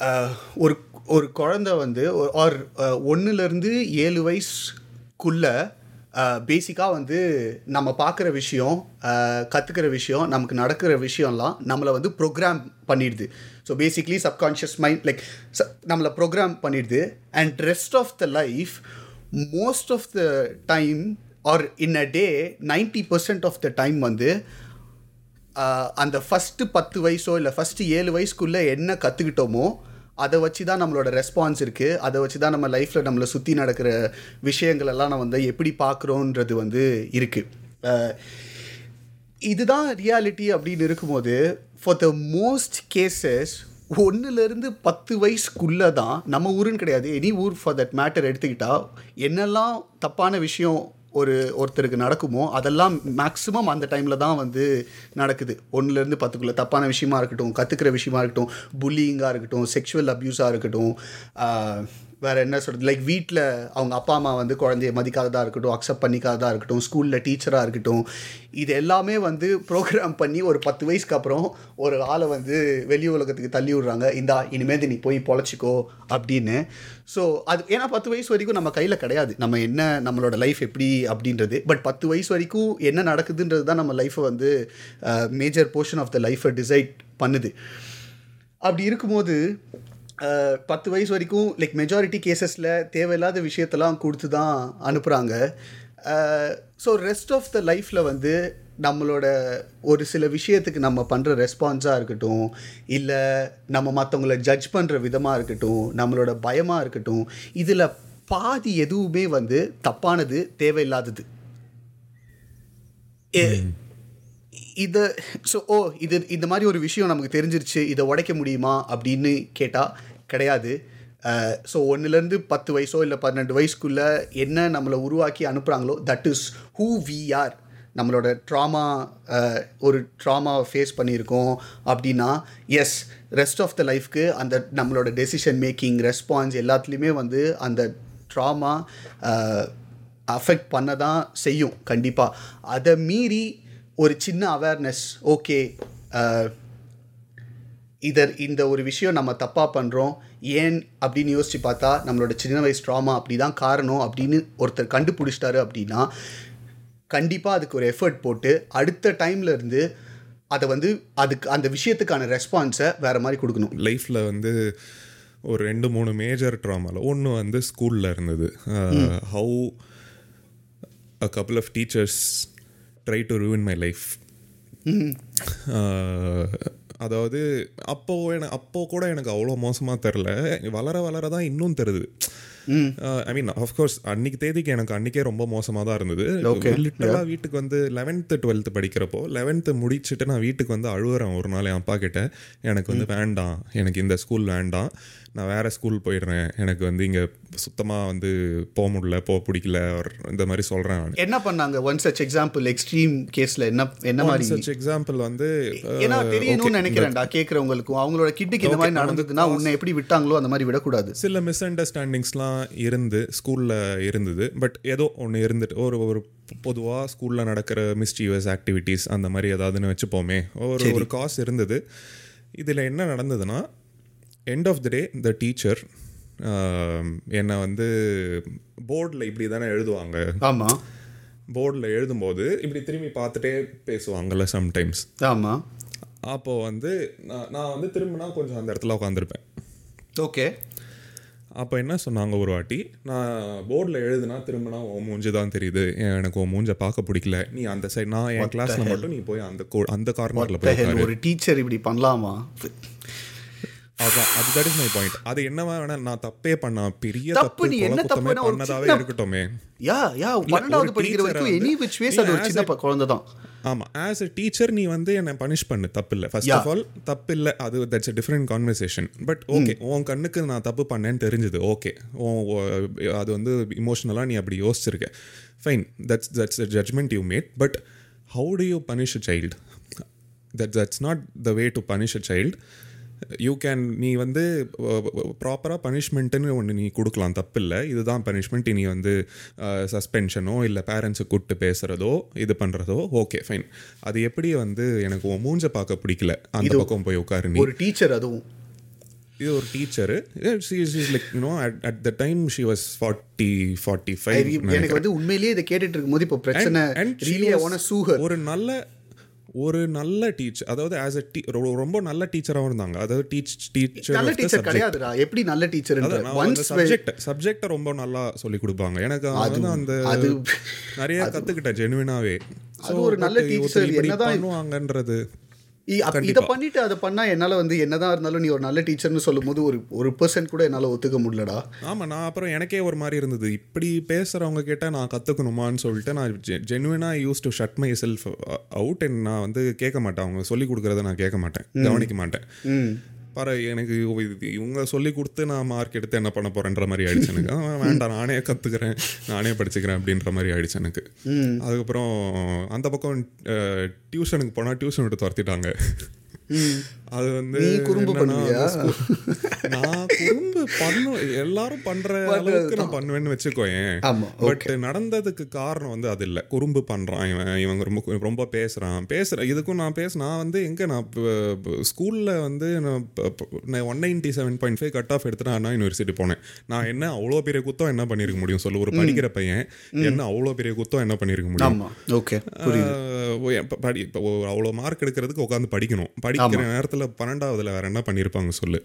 uh, ஒரு ஒரு குழந்த வந்து ஆர் ஒன்றுலேருந்து ஏழு வயசுக்குள்ளே பேசிக்காக வந்து நம்ம பார்க்குற விஷயம் கற்றுக்கிற விஷயம் நமக்கு நடக்கிற விஷயம்லாம் நம்மளை வந்து ப்ரோக்ராம் பண்ணிடுது. So basically subconscious mind like நம்மளை ப்ரோக்ராம் பண்ணிடுது. And rest of the life most of the time or in a day ninety percent of the time வந்து uh, அந்த ஃபஸ்ட்டு பத்து வயசோ இல்லை ஃபஸ்ட்டு ஏழு வயசுக்குள்ளே என்ன கற்றுக்கிட்டோமோ அதை வச்சு தான் நம்மளோட ரெஸ்பான்ஸ் இருக்குது அதை வச்சு தான் நம்ம லைஃப்பில் நம்மளை சுற்றி நடக்கிற விஷயங்கள் எல்லாம் நம்ம வந்து எப்படி பார்க்குறோன்றது வந்து இருக்குது uh, இதுதான் ரியாலிட்டி அப்படின்னு இருக்கும்போது ஃபார் த மோஸ்ட் கேசஸ் ஒன்றுலேருந்து பத்து வயசுக்குள்ளே தான் நம்ம ஊருன்னு கிடையாது. எனி ஊர் ஃபார் தட் மேட்டர் எடுத்துக்கிட்டால் என்னெல்லாம் தப்பான விஷயம் ஒரு ஒருத்தருக்கு நடக்குமோ அதெல்லாம் மேக்ஸிமம் அந்த டைமில் தான் வந்து நடக்குது. ஒன்றுலேருந்து பத்துக்குள்ளே தப்பான விஷயமா இருக்கட்டும் கற்றுக்கிற விஷயமா இருக்கட்டும் புல்லிங்காக இருக்கட்டும் செக்ஷுவல் அப்யூஸாக இருக்கட்டும் வேறு என்ன சொல்கிறது லைக் வீட்டில் அவங்க அப்பா அம்மா வந்து குழந்தைய மதிக்காததாக இருக்கட்டும் அக்செப்ட் பண்ணிக்காததாக இருக்கட்டும் ஸ்கூலில் டீச்சராக இருக்கட்டும் இது எல்லாமே வந்து ப்ரோக்ராம் பண்ணி ஒரு பத்து வயசுக்கு அப்புறம் ஒரு ஆளை வந்து வெளி உலகத்துக்கு தள்ளி விடுறாங்க. இந்தா இனிமேல் நீ போய் பொழைச்சிக்கோ அப்படின்னு. ஸோ அது ஏன்னா பத்து வயசு வரைக்கும் நம்ம கையில் கிடையாது. நம்ம என்ன நம்மளோட லைஃப் எப்படி அப்படின்றது. பட் பத்து வயசு வரைக்கும் என்ன நடக்குதுன்றது தான் நம்ம லைஃப்பை வந்து மேஜர் போர்ஷன் ஆஃப் த லைஃப்பை டிசைட் பண்ணுது. அப்படி இருக்கும்போது பத்து வயசு வரைக்கும் லைக் மெஜாரிட்டி கேசஸில் தேவையில்லாத விஷயத்தெல்லாம் கொடுத்து தான் அனுப்புகிறாங்க ஸோ ரெஸ்ட் ஆஃப் த லைஃப்பில் வந்து நம்மளோட ஒரு சில விஷயத்துக்கு நம்ம பண்ணுற ரெஸ்பான்ஸாக இருக்கட்டும் இல்லை நம்ம மற்றவங்கள ஜட்ஜ் பண்ணுற விதமாக இருக்கட்டும் நம்மளோட பயமாக இருக்கட்டும் இதில் பாதி எதுவுமே வந்து தப்பானது தேவையில்லாதது. இதை ஸோ ஓ இது இந்த மாதிரி ஒரு விஷயம் நமக்கு தெரிஞ்சிருச்சு இதை உடைக்க முடியுமா? அப்படின்னு கேட்டால் கிடையாது. ஸோ ஒன்றுலேருந்து பத்து வயசோ இல்லை பன்னெண்டு வயசுக்குள்ளே என்ன நம்மளை உருவாக்கி அனுப்புகிறாங்களோ that is who we are நம்மளோட ட்ராமா ஒரு ட்ராமா ஃபேஸ் பண்ணியிருக்கோம் அப்படின்னா எஸ் ரெஸ்ட் ஆஃப் த லைஃப்க்கு அந்த நம்மளோட டெசிஷன் மேக்கிங் ரெஸ்பான்ஸ் எல்லாத்துலேயுமே வந்து அந்த ட்ராமா அஃபெக்ட் பண்ண தான் செய்யும் கண்டிப்பாக அதை மீறி ஒரு சின்ன அவேர்னஸ் ஓகே இதர் இந்த ஒரு விஷயம் நம்ம தப்பாக பண்ணுறோம் ஏன் அப்படின்னு யோசித்து பார்த்தா நம்மளோட சின்ன வயசு ட்ராமா அப்படி தான் காரணம் அப்படின்னு ஒருத்தர் கண்டுபிடிச்சிட்டாரு அப்படின்னா கண்டிப்பாக அதுக்கு ஒரு எஃபர்ட் போட்டு அடுத்த டைம்ல இருந்து அதை வந்து அதுக்கு அந்த விஷயத்துக்கான ரெஸ்பான்ஸை வேறு மாதிரி கொடுக்கணும். லைஃப்பில் வந்து ஒரு ரெண்டு மூணு மேஜர் ட்ராமாவில் ஒன்று வந்து ஸ்கூலில் இருந்தது. How a couple of teachers try to ruin my life அதாவது அப்போ எனக்கு அப்போ கூட எனக்கு அவ்வளோ மோசமாக தெரில வளர வளர தான் இன்னும் தெரியுது. ஐ மீன் ஆஃப்கோர்ஸ் அன்னைக்கு தேதிக்கு எனக்கு அன்னைக்கே ரொம்ப மோசமாக தான் இருந்தது. Okay. லிட்டரலாக வீட்டுக்கு வந்து லெவன்த்து டுவெல்த்து படிக்கிறப்போ லெவன்த்து முடிச்சுட்டு நான் வீட்டுக்கு வந்து அழுகுறேன் ஒரு நாள் என் அப்பா கிட்ட. எனக்கு வந்து வேண்டாம். எனக்கு இந்த ஸ்கூல் வேண்டாம். நான் வேற ஸ்கூல் போயிடுறேன். எனக்கு வந்து இங்கே சுத்தமாக வந்து போக முடியல போக பிடிக்கல or இந்த மாதிரி சொல்கிறேன் நான். என்ன பண்ணாங்க? ஒன் சச் எக்ஸாம்பிள் எக்ஸ்ட்ரீம் கேஸில் என்ன என்ன மாதிரி? சச் எக்ஸாம்பிள் வந்து ஏன்னா தெரியணும்னு நினைக்கிறேன்டா கேட்குறவங்களுக்கும் அவங்களோட கிட்டுக்கு இந்த மாதிரி நடந்ததுன்னா உன்னை எப்படி விட்டாங்களோ அந்த மாதிரி விடக்கூடாது. சில மிஸ் அண்டர்ஸ்டாண்டிங்ஸ்லாம் இருந்து ஸ்கூலில் இருந்தது. பட் ஏதோ ஒன்று இருந்துட்டு ஒரு ஒரு பொதுவாக ஸ்கூலில் நடக்கிற மிஸ்டீவஸ் ஆக்டிவிட்டீஸ் அந்த மாதிரி ஏதாவதுன்னு வச்சுப்போமே. ஒரு ஒரு காஸ் இருந்தது. இதில் என்ன நடந்ததுன்னா end of the day the teacher என்னை வந்து போர்டில் இப்படி தானே எழுதுவாங்க. ஆமாம் போர்டில் எழுதும்போது இப்படி திரும்பி பார்த்துட்டே பேசுவாங்கல்ல சம்டைம்ஸ் ஆமாம் அப்போது வந்து நான் நான் வந்து திரும்பினா கொஞ்சம் அந்த இடத்துல உட்காந்துருப்பேன் ஓகே. அப்போ என்ன சொன்னாங்க ஒரு வாட்டி நான் போர்டில் எழுதுனா திரும்பினா உன் மூஞ்சி தான் தெரியுது. எனக்கு உன் மூஞ்ச பார்க்க பிடிக்கல. நீ அந்த சைடு நான் என் கிளாஸ்ல மட்டும் நீ போய் அந்த கோ- அந்த கார்னரில் போய். ஒரு டீச்சர் இப்படி பண்ணலாமா? அதான் அது இஸ் மை பாயிண்ட் அது என்னவா வேணா நான் தப்பே பண்ண பெரிய தப்பு, தப்பு நீ என்ன ஒரு பண்ணதாவே இருக்கட்டுமே. யா யா பன்னெண்டாவது படிக்கிற வரைக்கும் எனி விச் வேஸ் அது ஒரு சின்ன குழந்தை தான் ஆமாம் ஆஸ் எ டீச்சர் நீ வந்து என்னை பனிஷ் பண்ணு தப்பு இல்லை ஃபர்ஸ்ட் ஆஃப் ஆல் தப்பு இல்லை அது that's a different conversation but okay உன் கண்ணுக்கு நான் தப்பு பண்ணேன்னு தெரிஞ்சது ஓகே அது வந்து இமோஷ்னலாக நீ அப்படி யோசிச்சிருக்க. Fine that's that's a judgement you made but how do you punish a child that that's not the way to punish a child you can நீ வந்து ப்ராப்பராக பனிஷ்மெண்ட்டுன்னு ஒன்று நீ கொடுக்கலாம். தப்பில்லை. இதுதான் பனிஷ்மெண்ட் நீ வந்து சஸ்பென்ஷனோ இல்லை பேரண்ட்ஸை கூப்பிட்டு பேசுகிறதோ இது பண்ணுறதோ ஓகே ஃபைன் அது எப்படி வந்து எனக்கு மூஞ்ச பார்க்க பிடிக்கல? அந்த பக்கம் போய் உட்காரு நீ. ஒரு டீச்சர் அதுவும். இது ஒரு teacher like you know at the time she was forty forty five எனக்கு வந்து உண்மையிலேயே இதை கேட்டுட்டு இருக்கும்போது இப்போ பிரச்சனை. ஒரு நல்ல ஒரு நல்ல டீச்சர் அதாவது ஆஸ் அ டீ ரொம்ப நல்ல டீச்சராகவும் இருந்தாங்க. அதாவது டீச் நல்ல டீச்சர் டீச்சர் கிடையாதுடா. எப்படி நல்ல டீச்சர் சப்ஜெக்ட் சப்ஜெக்டை ரொம்ப நல்லா சொல்லி கொடுப்பாங்க. எனக்கு வந்து அந்த அது நிறைய கத்துக்கிட்டேன் ஜெனுவினாவே அது ஒரு நல்ல teacher என்னதான் பண்ணுவாங்கன்றது இதை பண்ணிட்டு அதை பண்ணா என்னால வந்து என்னதான் இருந்தாலும் நீ ஒரு நல்ல டீச்சர்னு சொல்லும்போது ஒரு ஒரு பர்சன்ட் கூட என்னால ஒத்துக்க முடியலடா. ஆமா நான் அப்புறம் எனக்கே ஒரு மாதிரி இருந்தது. இப்படி பேசுறவங்க கிட்ட நான் கத்துக்கணுமான்னு சொல்லிட்டு நான் genuinely use to shut myself out and நான் வந்து கேட்க மாட்டேன். அவங்க சொல்லி கொடுக்கறத நான் கேட்க மாட்டேன். கவனிக்க மாட்டேன். பாரு எனக்கு இவங்க சொல்லி கொடுத்து நான் மார்க் எடுத்து என்ன பண்ண போறேன்ற மாதிரி ஆயிடுச்சு எனக்கு. வேண்டாம் நானே கத்துக்கிறேன் நானே படிச்சுக்கிறேன் அப்படின்ற மாதிரி ஆயிடுச்சு எனக்கு. அதுக்கப்புறம் அந்த பக்கம் டியூஷனுக்கு போனா டியூஷன் விட்டு துரத்திட்டாங்க அது வந்து நீ குறும்பு பண்ணுவியா? நான் குறும்பு பண்ணு எல்லாரும் பண்ற அளவுக்கு நான் பண்ணுவேன்னு வச்சுக்கோயேன் பட் நடந்ததுக்கு காரணம் வந்து அது இல்லை. குறும்பு பண்றான் இவன் இவங்க ரொம்ப ரொம்ப பேசுறான். பேசுற இதுக்கும் நான் பேச நான் வந்து எங்க நான் ஸ்கூல்ல வந்து நான் one ninety seven point five cut off எடுத்து நான் அண்ணா யூனிவர்சிட்டி போனேன். நான் என்ன அவ்வளோ பெரிய குத்தம் என்ன பண்ணிருக்க முடியும் சொல்லு? ஒரு படிக்கிற பையன் என்ன அவ்வளோ பெரிய குத்தம் என்ன பண்ணிருக்க முடியும்? ஓகே அவ்வளோ மார்க் எடுக்கிறதுக்கு உட்காந்து படிக்கணும். படிக்கிற நேரத்தில் பன்னெண்டாவதுல வேற என்ன பண்ணியிருப்பாங்க சொல்லு.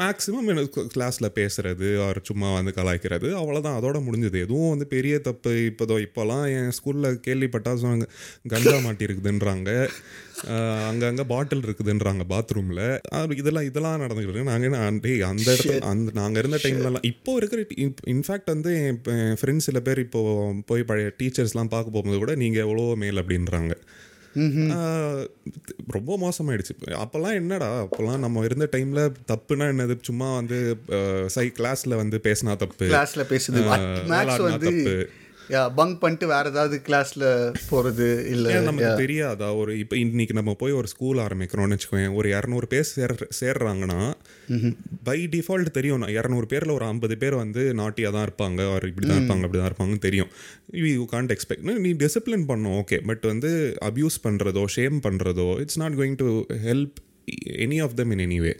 மேக்ஸிமம் எனக்கு கிளாஸில் பேசுறது ஆர் சும்மா வந்து கலாய்க்கிறது அவ்வளோதான் அதோட முடிஞ்சது. எதுவும் வந்து பெரிய தப்பு இப்போதோ இப்போலாம் என் ஸ்கூலில் கேள்விப்பட்டா சொன்னாங்க கஞ்சா மாட்டிருக்குதுன்றாங்க அங்கங்கே பாட்டில் இருக்குதுன்றாங்க பாத்ரூமில் இதெல்லாம் இதெல்லாம் நடந்துக்கிட்டு இருக்கு. நாங்கள் என்ன அந்த இடத்துல அந்த நாங்கள் இருந்த டைம்லலாம் இப்போ இருக்கிற இன்ஃபேக்ட் வந்து என் ஃப்ரெண்ட்ஸ் சில பேர் இப்போ போய் பழைய டீச்சர்ஸ்லாம் பார்க்க போகும்போது கூட நீங்கள் எவ்வளோ மேல் அப்படின்றாங்க. ரொம்ப மோசமாயிடுச்சு. அப்போல்லாம் என்னடா அப்போல்லாம் நம்ம இருந்த டைம்ல தப்புனா என்னது? சும்மா வந்து சை கிளாஸ்ல வந்து பேசினா தப்பு. கிளாஸ்ல பேசுது. தப்பு. பங்க் பண்ணிட்டு வேற ஏதாவது கிளாஸ்ல போறது இல்ல நமக்கு தெரியாதா? ஒரு இப்போ இன்னைக்கு நம்ம போய் ஒரு ஸ்கூல் ஆரம்பிக்கிறோம்னு வச்சுக்கோங்க ஒரு இரநூறு பேர் சேர் சேர்றாங்கன்னா பை டிஃபால்ட் தெரியும். நான் இரநூறு பேர்ல ஒரு ஐம்பது பேர் வந்து நாட்டியாக தான் இருப்பாங்க ஒரு இப்படி தான் இருப்பாங்க அப்படி தான் இருப்பாங்கன்னு தெரியும். யூ கான்ட் எக்ஸ்பெக்ட் நீ டிசிப்ளின் பண்ணும் ஓகே பட் வந்து அப்யூஸ் பண்றதோ ஷேம் பண்றதோ it's not going to help any of them in any way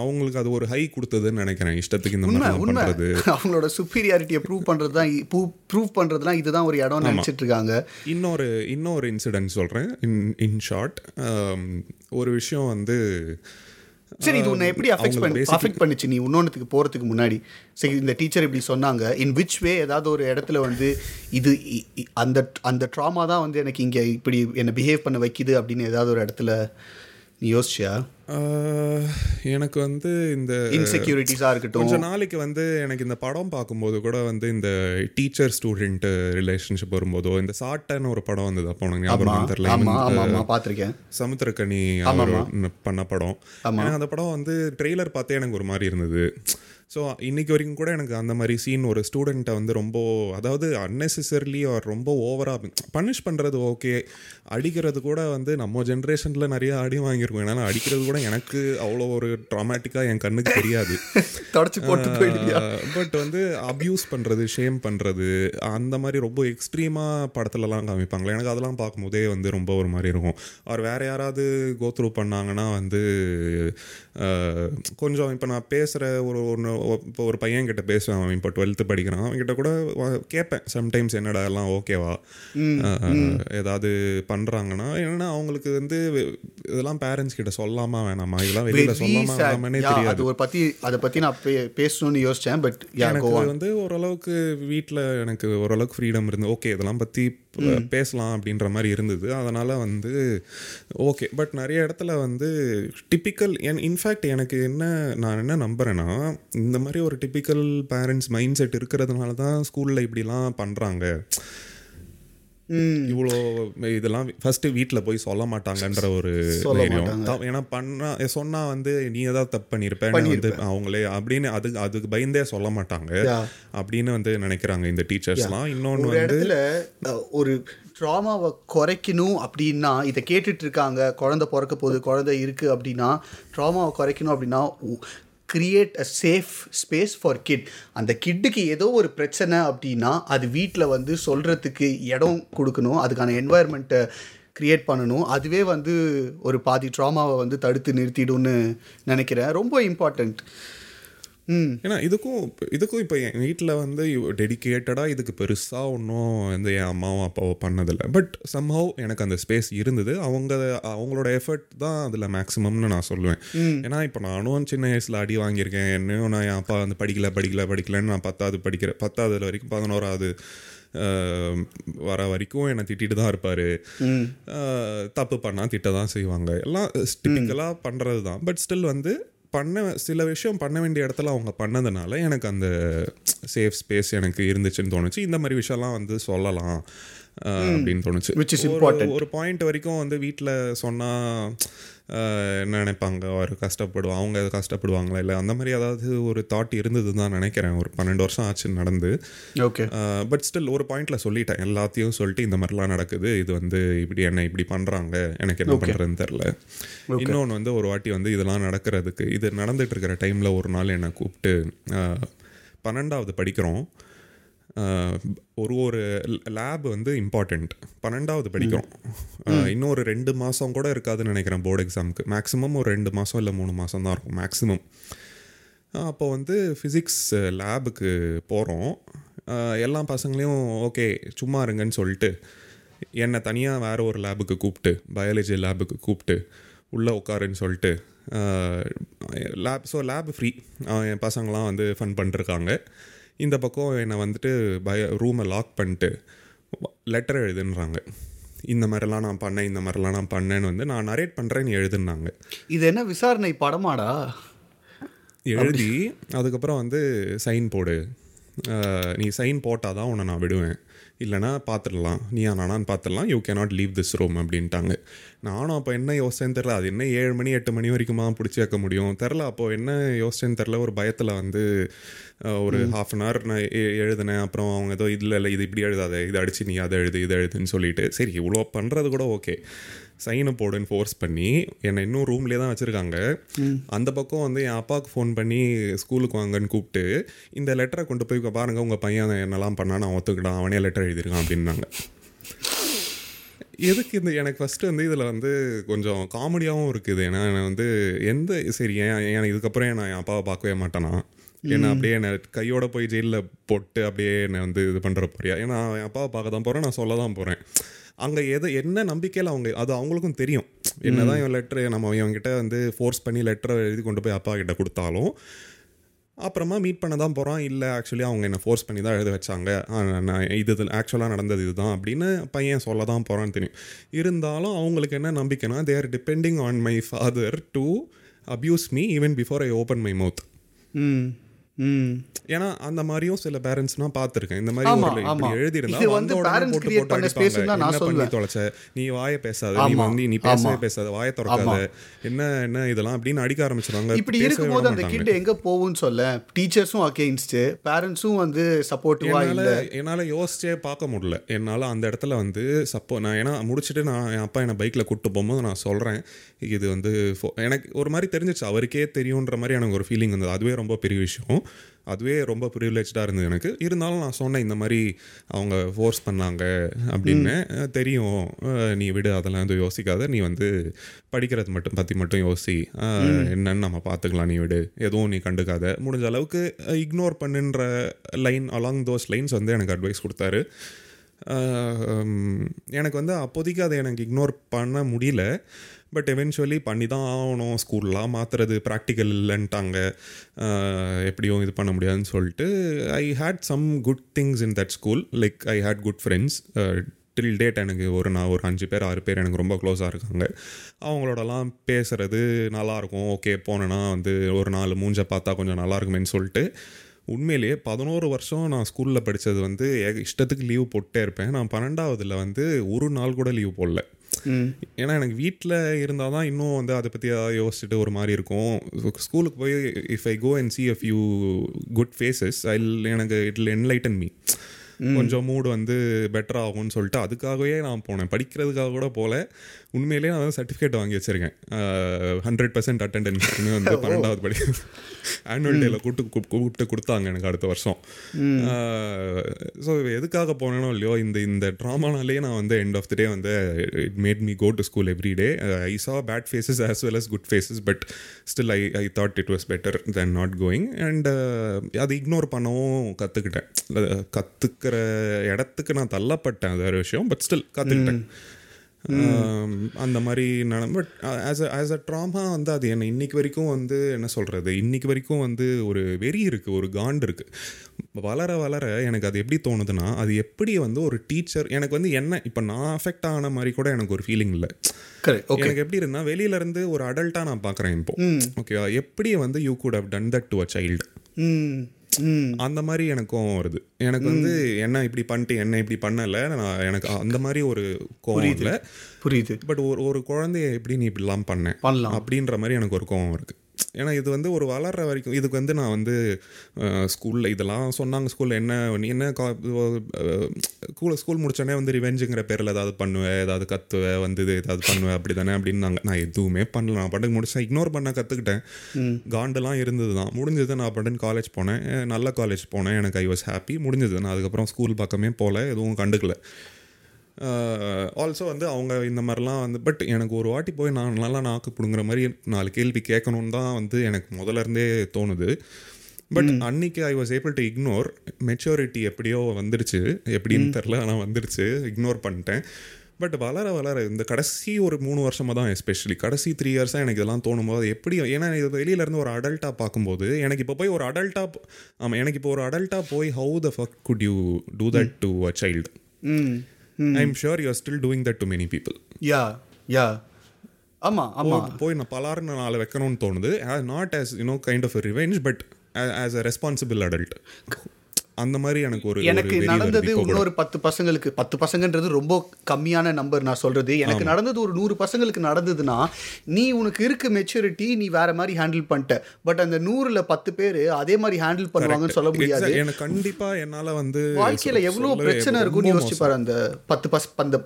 அவங்களுக்கு அது ஒரு ஹை கொடுத்ததுன்னு நினைக்கிறேன். இஷ்டத்துக்கு இந்த மாதிரி பண்றது. அவங்களோட சுப்பீரியாரிட்டியை ப்ரூவ் பண்றது தான் ப்ரூவ் பண்றதுலாம் இதுதான் ஒரு இடம் நினைச்சிட்டு இருக்காங்க இன்னொரு இன்னொரு இன்சிடென்ட் சொல்கிறேன் இன் இன் ஷார்ட் ஒரு விஷயம் வந்து சரி இது உன்னை எப்படி அஃபெக்ட் பண்ணி அஃபெக்ட் பண்ணிச்சு? நீ இன்னொன்றுத்துக்கு போகிறதுக்கு முன்னாடி. சரி இந்த டீச்சர் இப்படி சொன்னாங்க. இன் விச் வே ஏதாவது ஒரு இடத்துல வந்து இது அந்த அந்த ட்ராமா தான் வந்து எனக்கு இங்கே இப்படி என்னை பிஹேவ் பண்ண வைக்குது அப்படின்னு ஏதாவது ஒரு இடத்துல நீ யோசிச்சியா எனக்கு வந்து இந்த இன்செக்யூரிட்டிஸாக இருக்கட்டும். கொஞ்ச நாளைக்கு வந்து எனக்கு இந்த படம் பார்க்கும்போது கூட வந்து இந்த டீச்சர் ஸ்டூடெண்ட் ரிலேஷன்ஷிப் வரும்போதோ இந்த சாட்டன்னு ஒரு படம் வந்தது. அப்போ ஞாபகம் தெரியல பார்த்துருக்கேன். சமுத்திரக்கனி பண்ண படம். எனக்கு அந்த படம் வந்து ட்ரெய்லர் பார்த்தே எனக்கு ஒரு மாதிரி இருந்தது. ஸோ இன்னைக்கு வரைக்கும் கூட எனக்கு அந்த மாதிரி சீன் ஒரு ஸ்டூடெண்ட்டை வந்து ரொம்ப அதாவது அன்னெசரிலி அவர் ரொம்ப ஓவராக பனிஷ் பண்ணுறது ஓகே அடிக்கிறது கூட வந்து நம்ம ஜென்ரேஷனில் நிறைய அடி வாங்கியிருக்கோம். ஏன்னா அடிக்கிறது கூட எனக்கு அவ்வளோ ஒரு ட்ராமேட்டிக்காக என் கண்ணுக்கு தெரியாது. தொடச்சி போட்டு போயிடுவியா? பட் வந்து அப்யூஸ் பண்ணுறது ஷேம் பண்ணுறது அந்த மாதிரி ரொம்ப எக்ஸ்ட்ரீமாக படத்துலலாம் காமிப்பாங்களே. எனக்கு அதெல்லாம் பார்க்கும்போதே வந்து ரொம்ப ஒரு மாதிரி இருக்கும். அவர் வேற யாராவது கோத்ரூ பண்ணாங்கன்னா வந்து கொஞ்சம் இப்போ நான் பேசுகிற ஒரு ஒன்று இப்போ ஒரு பையன் கிட்ட பேசுவேன் அவன். இப்போ டுவெல்த்து படிக்கிறான். அவன்கிட்ட கூட கேட்பேன். சம்டைம்ஸ் என்னடா எல்லாம் ஓகேவா ஏதாவது பண்ணுறாங்கன்னா என்னன்னா அவங்களுக்கு வந்து இதெல்லாம் பேரண்ட்ஸ் கிட்ட சொல்லாமா வேணாமா? இதெல்லாம் வெளியில் சொல்லாமா Yeah, தெரியாது. அது ஒரு பத்தி அதை பத்தி நான் பே- பேசணும்னு யோசிச்சேன் பட் எனக்கு வந்து ஓரளவுக்கு வீட்டில் எனக்கு ஓரளவுக்கு ஃப்ரீடம் இருந்து ஓகே இதெல்லாம் பற்றி பேசலாம் அப்படின்ற மாதிரி இருந்தது. அதனால் வந்து ஓகே பட் நிறைய இடத்துல வந்து டிப்பிக்கல் என் இன்ஃபேக்ட் எனக்கு என்ன நான் என்ன நம்புறேன்னா இந்த மாதிரி ஒரு டிப்பிக்கல் பேரண்ட்ஸ் மைண்ட் செட் இருக்கிறதுனால தான் ஸ்கூலில் இப்படிலாம் பண்ணுறாங்க இவ்வளோ இதெல்லாம் ஃபர்ஸ்ட் வீட்டில் போய் சொல்ல மாட்டாங்கன்ற ஒரு தைரியம். ஏன்னா பண்ணா சொன்னா வந்து நீ ஏதாவது தப்பு பண்ணியிருப்பேன்னு வந்து அவங்களே அப்படின்னு அதுக்கு அதுக்கு பயந்தே சொல்ல மாட்டாங்க. அப்படின்னு வந்து நினைக்கிறாங்க இந்த டீச்சர்ஸ்லாம் இன்னொன்று வந்து ஒரு ட்ராமாவை குறைக்கணும் அப்படின்னா இதை கேட்டுட்டு இருக்காங்க குழந்தை பிறக்க போகுது குழந்தை இருக்கு அப்படின்னா ட்ராமாவை குறைக்கணும் அப்படின்னா create a safe space for kid அந்த கிட்டுக்கு ஏதோ ஒரு பிரச்சனை அப்படின்னா அது வீட்டில் வந்து சொல்கிறதுக்கு இடம் கொடுக்கணும் அதுக்கான என்வாயர்மெண்ட்டை க்ரியேட் பண்ணணும். அதுவே வந்து ஒரு பாதி ட்ராமாவை வந்து தடுத்து நிறுத்திடும்னு நினைக்கிறேன். ரொம்ப இம்பார்ட்டண்ட் ஏன்னா இதுக்கும் இதுக்கும் இப்போ என் வீட்டில் வந்து டெடிக்கேட்டடாக இதுக்கு பெருசாக ஒன்றும் வந்து என் அம்மாவும் அப்பாவும் பண்ணதில்லை. பட் சம்ஹவ் எனக்கு அந்த ஸ்பேஸ் இருந்தது. அவங்க அவங்களோட எஃபர்ட் தான் அதில் மேக்ஸிமம்னு நான் சொல்லுவேன். ஏன்னா இப்போ நானும் சின்ன வயசில் அடி வாங்கியிருக்கேன். என்னையும் நான் என் அப்பா வந்து படிக்கல படிக்கல படிக்கலன்னு நான் பத்தாவது படிக்கிறேன் பத்தாவது வரைக்கும் பதினோராவது வர வரைக்கும் என்னை திட்டிட்டு தான் இருப்பார். தப்பு பண்ணால் திட்ட தான் செய்வாங்க. எல்லாம் டிப்பிக்கலாக பண்ணுறது தான் பட் ஸ்டில் வந்து பண்ண சில விஷயம் பண்ண வேண்டிய இடத்துல அவங்க பண்ணதுனால எனக்கு அந்த சேஃப் ஸ்பேஸ் எனக்கு இருந்துச்சுன்னு தோணுச்சு. இந்த மாதிரி விஷயம்லாம் வந்து சொல்லலாம் அப்படின்னு தோணுச்சு. Which is ஒரு- பாயிண்ட் வரைக்கும் வந்து வீட்டில் சொன்னால் நினைப்பாங்க? அவர் கஷ்டப்படுவோம் அவங்க கஷ்டப்படுவாங்களா இல்லை அந்த மாதிரி ஏதாவது ஒரு தாட் இருந்தது தான் நினைக்கிறேன். ஒரு பன்னெண்டு வருஷம் ஆச்சு நடந்து. ஓகே பட் ஸ்டில் ஒரு பாயிண்ட்ல சொல்லிட்டேன். எல்லாத்தையும் சொல்லிட்டு இந்த மாதிரிலாம் நடக்குது. இது வந்து இப்படி என்ன இப்படி பண்றாங்க? எனக்கு என்ன பண்றதுன்னு தெரில இன்னொன்று வந்து ஒரு வாட்டி வந்து இதெல்லாம் நடக்கிறதுக்கு இது நடந்துட்டு இருக்கிற டைம்ல ஒரு நாள் என்னை கூப்பிட்டு பன்னெண்டாவது படிக்கிறோம். ஒரு ஒரு லேப் வந்து இம்பார்ட்டண்ட் பன்னெண்டாவது படிக்கிறோம். இன்னும் ஒரு ரெண்டு மாதம் கூட இருக்காதுன்னு நினைக்கிறேன் போர்டு எக்ஸாமுக்கு மேக்ஸிமம் ஒரு ரெண்டு மாதம் இல்லை மூணு மாதம் தான் இருக்கும் மேக்ஸிமம் அப்போ வந்து ஃபிசிக்ஸ் லேபுக்கு போகிறோம் எல்லா பசங்களையும் ஓகே சும்மா இருங்கன்னு சொல்லிட்டு என்னை தனியாக வேறு ஒரு லேபுக்கு கூப்பிட்டு பயாலஜி லேபுக்கு கூப்பிட்டு உள்ளே உட்காருன்னு சொல்லிட்டு லேப் ஸோ லேப் ஃப்ரீ என் பசங்களாம் வந்து ஃபன் பண்ணிருக்காங்க. இந்த பக்கம் என்னை வந்துட்டு பய ரூமை லாக் பண்ணிட்டு லெட்டர் எழுதுன்றாங்க. இந்த மாதிரிலாம் நான் பண்ணேன் இந்த மாதிரிலாம் நான் பண்ணேன்னு வந்து நான் நரேட் பண்ணுறேன் நீ எழுதுனாங்க. இது என்ன விசாரணை படமாடா? எழுதி அதுக்கப்புறம் வந்து சைன் போடு. நீ சைன் போட்டால் தான் உன்னை நான் விடுவேன். இல்லைனா பார்த்துடலாம். நீ நானான்னு பார்த்துடலாம். You cannot leave this room அப்படின்ட்டாங்க. நானும் அப்போ என்ன யோசிச்சேன்னு தெரில அது என்ன ஏழு மணி எட்டு மணி வரைக்குமா பிடிச்சி வைக்க முடியும்? தெரில அப்போ என்ன யோசிச்சேன்னு தெரில ஒரு பயத்தில் வந்து ஒரு ஹாஃப் அன் ஹவர் நான் எழுதினேன். அப்புறம் அவங்க ஏதோ இதில் இல்லை இது இப்படி எழுதாத. இதை அடிச்சு நீ அதை எழுது இதை எழுதுன்னு சொல்லிட்டு. சரி இவ்வளோ பண்ணுறது கூட ஓகே. சைனை போடுன்னு ஃபோர்ஸ் பண்ணி என்னை இன்னும் ரூம்லேயே தான் வச்சுருக்காங்க. அந்த பக்கம் வந்து என் அப்பாவுக்கு ஃபோன் பண்ணி ஸ்கூலுக்கு வாங்கன்னு கூப்பிட்டு இந்த லெட்டரை கொண்டு போய் பாருங்க உங்கள் பையன் என்னெல்லாம் பண்ணா நான் ஒத்துக்கிட்டான் அவனே லெட்டர் எழுதியிருக்கான் அப்படின்னாங்க. எதுக்கு இந்த எனக்கு ஃபஸ்ட்டு வந்து இதில் வந்து கொஞ்சம் காமெடியாகவும் இருக்குது. ஏன்னா நான் வந்து எந்த சரி ஏன் ஏன் இதுக்கப்புறம் நான் என் அப்பாவை பார்க்கவே மாட்டேனா? என்ன அப்படியே என்னை கையோட போய் ஜெயிலில் போட்டு அப்படியே என்னை வந்து இது பண்ணுற போறியா? ஏன்னா என் அப்பாவை பார்க்க தான் போகிறேன் நான் சொல்ல தான் போகிறேன் அங்கே எதை என்ன நம்பிக்கையில் அவங்க அது அவங்களுக்கும் தெரியும். என்னதான் இவன் லெட்டர் நம்ம இவங்ககிட்ட வந்து ஃபோர்ஸ் பண்ணி லெட்டரை எழுதி கொண்டு போய் அப்பா கிட்ட கொடுத்தாலும் அப்புறமா மீட் பண்ண தான் போகிறான் இல்லை ஆக்சுவலி அவங்க என்னை ஃபோர்ஸ் பண்ணி தான் எழுத வச்சாங்க. நான் இது ஆக்சுவலாக நடந்தது இதுதான் அப்படின்னு பையன் சொல்ல தான் போகிறான்னு தெரியும். இருந்தாலும் அவங்களுக்கு என்ன நம்பிக்கைனா they are depending on my father to abuse me even before I open my mouth hmm. ஏன்னா அந்த மாதிரியும் சில பேரண்ட்ஸ் நான் பார்த்துருக்கேன். இந்த மாதிரி ஒரு இப்படி வந்த create போட்டு பண்ண தான் நான் சொல்லுவேன். தொலைச்ச? நீ வாயை பேசாத. நீ வந்து நீ பேசவே. பேசாத. வாயை திறக்காத. என்ன என்ன இதெல்லாம் அப்படின்னு அடிக்க ஆரம்பிச்சிருவாங்க. இப்படி இருக்கும்போது அந்த. கிட் எங்க போகும்னு சொல்ல டீச்சர்ஸும் அகெயின்ஸ்ட் பேரண்ட்ஸும் வந்து சப்போர்ட்டிவா இல்ல? என்னால் யோசிச்சே பார்க்க முடியல. என்னால் அந்த இடத்துல வந்து சப்போ நான் ஏன்னா முடிச்சுட்டு நான் என் அப்பா என்னை பைக்கில் கூப்பிட்டு போகும்போது நான் சொல்கிறேன் இது வந்து எனக்கு ஒரு மாதிரி தெரிஞ்சிச்சு. அவருக்கே தெரியுன்ற மாதிரி எனக்கு ஒரு ஃபீலிங் இருந்தது. அதுவே ரொம்ப பெரிய விஷயம். அதுவே ரொம்ப ப்ரிவிலேஜாக இருந்தது எனக்கு. இருந்தாலும் நான் சொன்னேன் இந்த மாதிரி அவங்க ஃபோர்ஸ் பண்ணாங்க அப்படின்னு. தெரியும். நீ விடு அதெல்லாம் வந்து யோசிக்காத. நீ வந்து படிக்கிறது மட்டும் பற்றி மட்டும் யோசி. என்னன்னு நம்ம பார்த்துக்கலாம் நீ விடு. எதுவும் நீ கண்டுக்காத. முடிஞ்ச அளவுக்கு இக்னோர் பண்ணுன்ற லைன் அலாங் தோஸ் லைன்ஸ் வந்து எனக்கு அட்வைஸ் கொடுத்தாரு. எனக்கு வந்து அப்போதைக்கு அதை எனக்கு இக்னோர் பண்ண முடியல. பட் எவென்ச்சுவலி பண்ணி தான் ஆகணும். ஸ்கூல்லாம் மாற்றுறது ப்ராக்டிக்கல் இல்லைன்ட்டாங்க. எப்படியும் இது பண்ண முடியாதுன்னு சொல்லிட்டு I had some good things in that school like I had good friends till date எனக்கு ஒரு நான் ஒரு அஞ்சு பேர் ஆறு பேர் எனக்கு ரொம்ப க்ளோஸாக இருக்காங்க. அவங்களோடலாம் பேசுகிறது நல்லாயிருக்கும் ஓகே போனேன்னா வந்து ஒரு நாலு மூஞ்சை பார்த்தா கொஞ்சம் நல்லாயிருக்குமேனு சொல்லிட்டு உண்மையிலேயே பதினோரு வருஷம் நான் ஸ்கூலில் படித்தது வந்து இஷ்டத்துக்கு லீவ் போட்டே இருப்பேன். நான் பன்னெண்டாவதில் வந்து ஒரு நாள் கூட லீவ் போடல. ஏன்னா எனக்கு வீட்டில் இருந்தால் தான் இன்னும் வந்து அதை பற்றி யோசிச்சுட்டு ஒரு மாதிரி இருக்கும். ஸ்கூலுக்கு போய் if I go and see a few good faces I எனக்கு இட் என்லைட்டன் மீ கொஞ்சம் மூடு வந்து பெட்டர் ஆகும்னு சொல்லிட்டு அதுக்காகவே நான் போனேன். படிக்கிறதுக்காக கூட போல உண்மையிலேயே நான் வந்து சர்டிஃபிகேட் வாங்கி வச்சிருக்கேன். ஹண்ட்ரட் பர்சன்ட் அட்டண்டன்ஸ்னு வந்து பன்னெண்டாவது படி. ஆனுவல் டேல கூப்பிட்டு கூப்~ கூப்பிட்டு கொடுத்தாங்க எனக்கு அடுத்த வருஷம். ஸோ எதுக்காக போனேனோ இல்லையோ இந்த இந்த ட்ராமானாலே நான் வந்து எண்ட் ஆஃப் த டே வந்து it made me go to school every day I saw bad faces as well as good faces but still I I thought it was better then not going and அதை ignore பண்ணவும் கற்றுக்கிட்டேன் கற்றுக்கிற இடத்துக்கு நான் தள்ளப்பட்டேன். அது வேறு விஷயம் பட் ஸ்டில் கற்றுக்கிட்டேன் அந்த மாதிரி நட but as a as a trauma வந்து அது என்ன இன்னைக்கு வரைக்கும் வந்து என்ன சொல்கிறது இன்னைக்கு வரைக்கும் வந்து ஒரு வெறி இருக்குது ஒரு காண்டு இருக்குது வளர வளர எனக்கு அது எப்படி தோணுதுன்னா அது எப்படி வந்து ஒரு டீச்சர் எனக்கு வந்து என்ன இப்போ நான் அஃபெக்ட் ஆன மாதிரி கூட எனக்கு ஒரு ஃபீலிங் இல்லை. எனக்கு எப்படி இருந்தா வெளியில இருந்து ஒரு அடல்ட்டா நான் பார்க்குறேன் இப்போ. ஓகேவா எப்படி வந்து you could have done that to a child அந்த மாதிரி எனக்கு கோவம் வருது. எனக்கு வந்து என்ன இப்படி பண்ணிட்டு என்ன இப்படி பண்ணலை நான் எனக்கு அந்த மாதிரி ஒரு கோவம் இல்லை. புரியுது. பட் ஒரு ஒரு குழந்தைய எப்படி நீ இப்படிலாம் பண்ண? பண்ணலாம். அப்படின்ற மாதிரி எனக்கு ஒரு கோவம் இருக்குது ஏன்னா இது வந்து ஒரு வளர்ற வரைக்கும் இதுக்கு வந்து நான் வந்து ஸ்கூலில் இதெல்லாம் சொன்னாங்க. ஸ்கூலில் என்ன நீ என்ன கா ஸ்கூல் ஸ்கூல் முடிச்சோடனே வந்து ரிவெஞ்சுங்கிற பேரில் ஏதாவது பண்ணுவேன் ஏதாவது கத்துவேன் வந்து இது ஏதாவது பண்ணுவேன் அப்படி தானே அப்படின்னாங்க. நான் எதுவுமே பண்ணல. நான் பாட்டுக்கு முடிச்சேன். இக்னோர் பண்ண கற்றுக்கிட்டேன் காண்டெல்லாம் இருந்தது தான் முடிஞ்சது நான் பாட்டுன்னு காலேஜ் போனேன். நல்ல காலேஜ் போனேன். எனக்கு ஐ வாஸ் ஹாப்பி முடிஞ்சது. நான் அதுக்கப்புறம் ஸ்கூல் பக்கமே போகல எதுவும் கண்டுக்கல. ஆல்சோ வந்து அவங்க இந்த மாதிரிலாம் வந்து பட் எனக்கு ஒரு வாட்டி போய் நான் நல்லா நாக்கு பிடுங்குற மாதிரி நாலு கேள்வி கேட்கணுன்னு தான் வந்து எனக்கு முதல்ல இருந்தே தோணுது. பட் அன்னைக்கு I was able to ignore maturity எப்படியோ வந்துருச்சு எப்படின்னு தெரில ஆனால் வந்துருச்சு இக்னோர் பண்ணிட்டேன். பட் வளர வளர இந்த கடைசி ஒரு மூணு வருஷமாக தான் எஸ்பெஷலி கடைசி த்ரீ இயர்ஸாக எனக்கு இதெல்லாம் தோணும் போது எப்படி ஏன்னா இது வெளியிலேருந்து ஒரு அடல்ட்டாக பார்க்கும்போது எனக்கு இப்போ போய் ஒரு அடல்ட்டாக ஆமாம் எனக்கு இப்போ ஒரு அடல்ட்டாக போய் how the fuck could you do that to a child hmm I am sure you are still doing that to many people yeah yeah ஆமா. ஆமா போய் நான் பலாருன்னு நாளை வைக்கணும்னு தோணுது. Not as you know kind of revenge but as a responsible adult அந்த மாதிரி எனக்கு ஒரு எனக்கு நடந்தது. இன்னொரு பத்து பசங்களுக்கு பத்து பசங்கன்றது ரொம்ப கம்மியான நம்பர் நான் சொல்றது. எனக்கு நடந்தது ஒரு நூறு பசங்களுக்கு நடந்ததுன்னா நீ உனக்கு இருக்கு மெச்சூரிட்டி நீ வேற மாதிரி ஹேண்டில் பண்ணிட்ட. பட் அந்த நூறுல பத்து பேர் அதே மாதிரி ஹேண்டில் பண்ணுவாங்கன்னு சொல்ல முடியாது. எனக்கு கண்டிப்பா என்னால வந்து வாழ்க்கையில சொல்ல பிரச்சனை இருக்கும்னு. யோசிச்சு பாரு அந்த பத்து பஸ் அந்த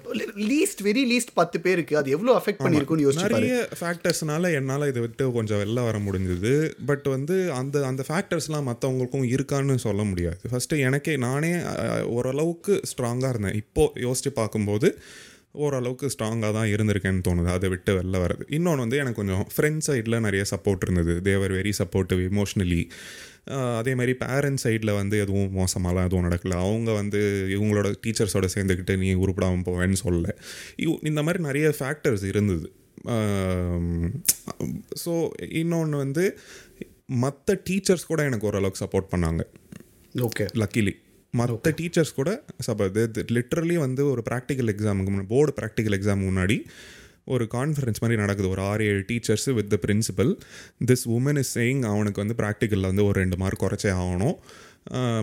லீஸ்ட் வெரி லீஸ்ட் பத்து பேருக்கு அது எவ்வளவு அஃபெக்ட் பண்ணிருக்கும்னு யோசிச்சு நிறைய ஃபேக்டர்ஸ்னால என்னால் இதை விட்டு கொஞ்சம் வெளில வர முடிஞ்சது. பட் வந்து அந்த அந்த ஃபேக்டர்ஸ்லாம் மற்றவங்களுக்கும் இருக்கான்னு சொல்ல முடியாது. ஃபஸ்ட்டு எனக்கே நானே ஓரளவுக்கு ஸ்ட்ராங்காக இருந்தேன். இப்போது யோசித்து பார்க்கும்போது ஓரளவுக்கு ஸ்ட்ராங்காக தான் இருந்திருக்கேன்னு தோணுது. அதை விட்டு வெளில வர்றது. இன்னொன்று வந்து எனக்கு கொஞ்சம் ஃப்ரெண்ட்ஸ் சைடில் நிறைய சப்போர்ட் இருந்தது. தேவர் வெரி சப்போர்ட்டிவ் இமோஷ்னலி அதே மாதிரி பேரண்ட்ஸ் சைடில் வந்து எதுவும் மோசமாலாம் எதுவும் நடக்கல. அவங்க வந்து இவங்களோட டீச்சர்ஸோட சேர்ந்துக்கிட்டு நீ உருப்படாமல் போவேன்னு சொல்லலை இவ்- இந்த மாதிரி நிறைய ஃபேக்டர்ஸ் இருந்தது. ஸோ இன்னொன்று வந்து மற்ற டீச்சர்ஸ் கூட எனக்கு ஓரளவுக்கு சப்போர்ட் பண்ணாங்க. ஓகே லக்கிலி மற்ற டீச்சர்ஸ் கூட சப்ப லிட்ரலி வந்து ஒரு ப்ராக்டிக்கல் எக்ஸாமுக்கு முன்னாடி போர்டு ப்ராக்டிக்கல் எக்ஸாம் முன்னாடி ஒரு கான்ஃபரன்ஸ் மாதிரி நடக்குது. ஒரு ஆறு ஏழு teachers with the principal this woman is saying அவனுக்கு வந்து ப்ராக்டிக்கலில் வந்து ஒரு ரெண்டு மார்க் குறைச்சே ஆகணும்.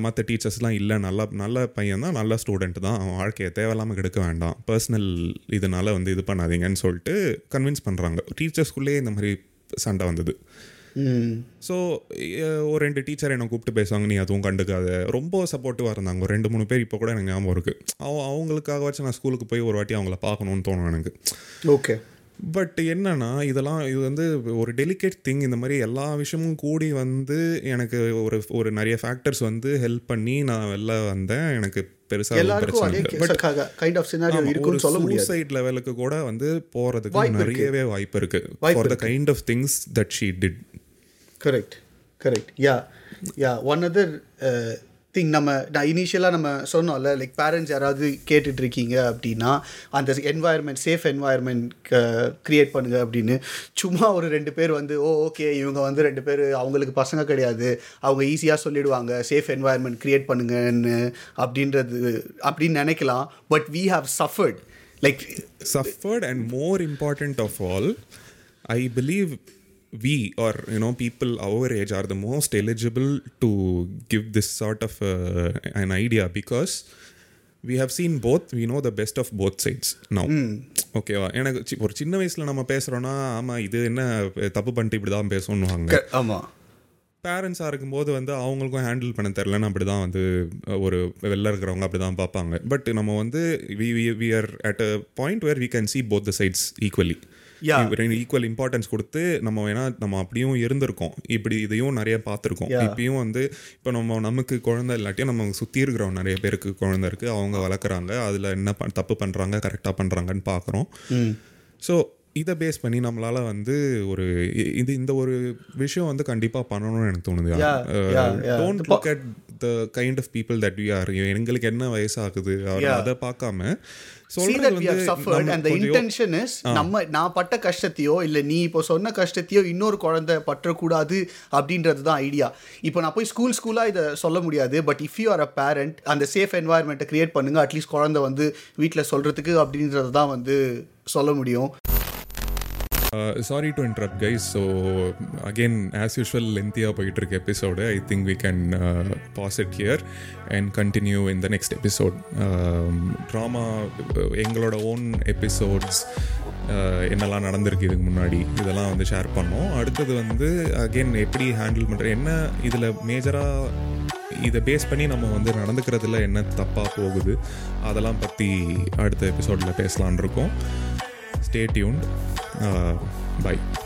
மற்ற டீச்சர்ஸ்லாம் இல்லை. நல்ல நல்ல பையன் தான் நல்ல ஸ்டூடெண்ட் தான். அவன் வாழ்க்கையை தேவையில்லாமல் கெடுக்க வேண்டாம். பர்சனல் இதனால வந்து இது பண்ணாதீங்கன்னு சொல்லிட்டு கன்வின்ஸ் பண்ணுறாங்க டீச்சர்ஸ்குள்ளேயே இந்த மாதிரி சண்டை வந்தது. ஸோ ஒரு ரெண்டு டீச்சர் என்னை கூப்பிட்டு பேசுவாங்க நீ அதுவும் கண்டுக்காத. ரொம்ப சப்போர்ட்டிவாக இருந்தாங்க. ஒரு ரெண்டு மூணு பேர் இப்போ கூட எனக்கு ஞாபகம் இருக்குது அவ அவங்களுக்காக வச்சு நான் ஸ்கூலுக்கு போய் ஒரு வாட்டி அவங்கள பார்க்கணுன்னு தோணும் எனக்கு. ஓகே. பட் என்னன்னா இதெல்லாம் இது வந்து ஒரு டெலிகேட் திங் இந்த மாதிரி எல்லா விஷயமும் கூடி வந்து எனக்கு ஒரு ஒரு நிறைய ஃபேக்டர்ஸ் வந்து ஹெல்ப் பண்ணி நான் வெளில வந்தேன். எனக்கு பெருசாக பிரச்சனை சூசைட் லெவலுக்கு கூட வந்து இருக்கு. நிறையவே வாய்ப்பு இருக்கு. For the kind of things that she did correct correct yeah yeah one other thing நம்ம நான் இனிஷியலாக நம்ம சொன்னோம்ல லைக் பேரண்ட்ஸ் யாராவது கேட்டுட்ருக்கீங்க அப்படின்னா அந்த என்வாயர்மெண்ட் சேஃப் என்வாயர்மெண்ட் க்ரியேட் பண்ணுங்க அப்படின்னு சும்மா ஒரு ரெண்டு பேர் வந்து ஓ ஓகே இவங்க வந்து ரெண்டு பேர் அவங்களுக்கு பசங்க கிடையாது. அவங்க ஈஸியாக சொல்லிடுவாங்க. சேஃப் என்வாயர்மெண்ட் க்ரியேட் பண்ணுங்கன்னு அப்படின்றது அப்படின்னு நினைக்கலாம். But we have suffered like suffered and more important of all I believe we or you know people our age are the most eligible to give this sort of uh, an idea because we have seen both we know the best of both sides now. ஓகேவா எனக்கு C- ஒரு சின்ன வயசுல நம்ம பேசுறோம்னா ஆமா இது என்ன தப்பு பண்ணிட்டு இப்படி தான் பேசணுவாங்க ஆமாம் பேரண்ட்ஸாக இருக்கும்போது வந்து அவங்களுக்கும் ஹேண்டில் பண்ண தெரிலன்னு அப்படி தான் வந்து ஒரு வெளில இருக்கிறவங்க அப்படி தான் பார்ப்பாங்க. பட் நம்ம வந்து we we are at a point where we can see both the sides equally. Yeah. Equal importance கொடுத்து நம்ம வேணா நம்ம அப்படியும் இருந்திருக்கோம். இப்படி இதையும் நிறைய பார்த்துருக்கோம். இப்பயும் வந்து இப்போ நம்ம நமக்கு குழந்தை இல்லாட்டியும் நம்ம சுற்றி இருக்கிறவங்க நிறைய பேருக்கு குழந்தை இருக்குது அவங்க வளர்க்குறாங்க. அதில் என்ன பண் தப்பு பண்ணுறாங்க கரெக்டாக பண்ணுறாங்கன்னு பார்க்குறோம் ஸோ இதை பேஸ் பண்ணி நம்மளால வந்து ஒரு இது இந்த ஒரு விஷயம் வந்து கண்டிப்பா பண்ணணும்னு எனக்கு தோணுது. Don't The look at the kind of people that we are எங்களுக்கு என்ன வயசாகுது. அதை பார்க்காம நம்ம நான் பட்ட கஷ்டத்தையோ இல்ல நீ இப்போ சொன்ன கஷ்டத்தையோ இன்னொரு குழந்தை பற்றக்கூடாது அப்படின்றது தான் ஐடியா இப்போ நான் போய் ஸ்கூல் ஸ்கூலாக இதை சொல்ல முடியாது but if you are a parent அந்த சேஃப் என்வாயர்மெண்ட்டை கிரியேட் பண்ணுங்க. அட்லீஸ்ட் குழந்தை வந்து வீட்டில் சொல்றதுக்கு அப்படின்றது தான் வந்து சொல்ல முடியும். Sorry to interrupt guys so again as usual லென்த்தியாக போயிட்டு இருக்க episode I think we can pause it here and continue in the next episode trauma எங்களோட ஓன் எபிசோட்ஸ் uh, என்னெல்லாம் நடந்திருக்கு இதுக்கு முன்னாடி? இதெல்லாம் வந்து ஷேர் பண்ணோம். அடுத்தது வந்து அகெயின் எப்படி ஹேண்டில் பண்ணுற என்ன இதில் மேஜராக இதை பேஸ் பண்ணி நம்ம வந்து நடந்துக்கிறதுல என்ன தப்பாக போகுது? அதெல்லாம் பற்றி அடுத்த எபிசோடில் பேசலான் இருக்கோம். stay tuned. Uh, bye.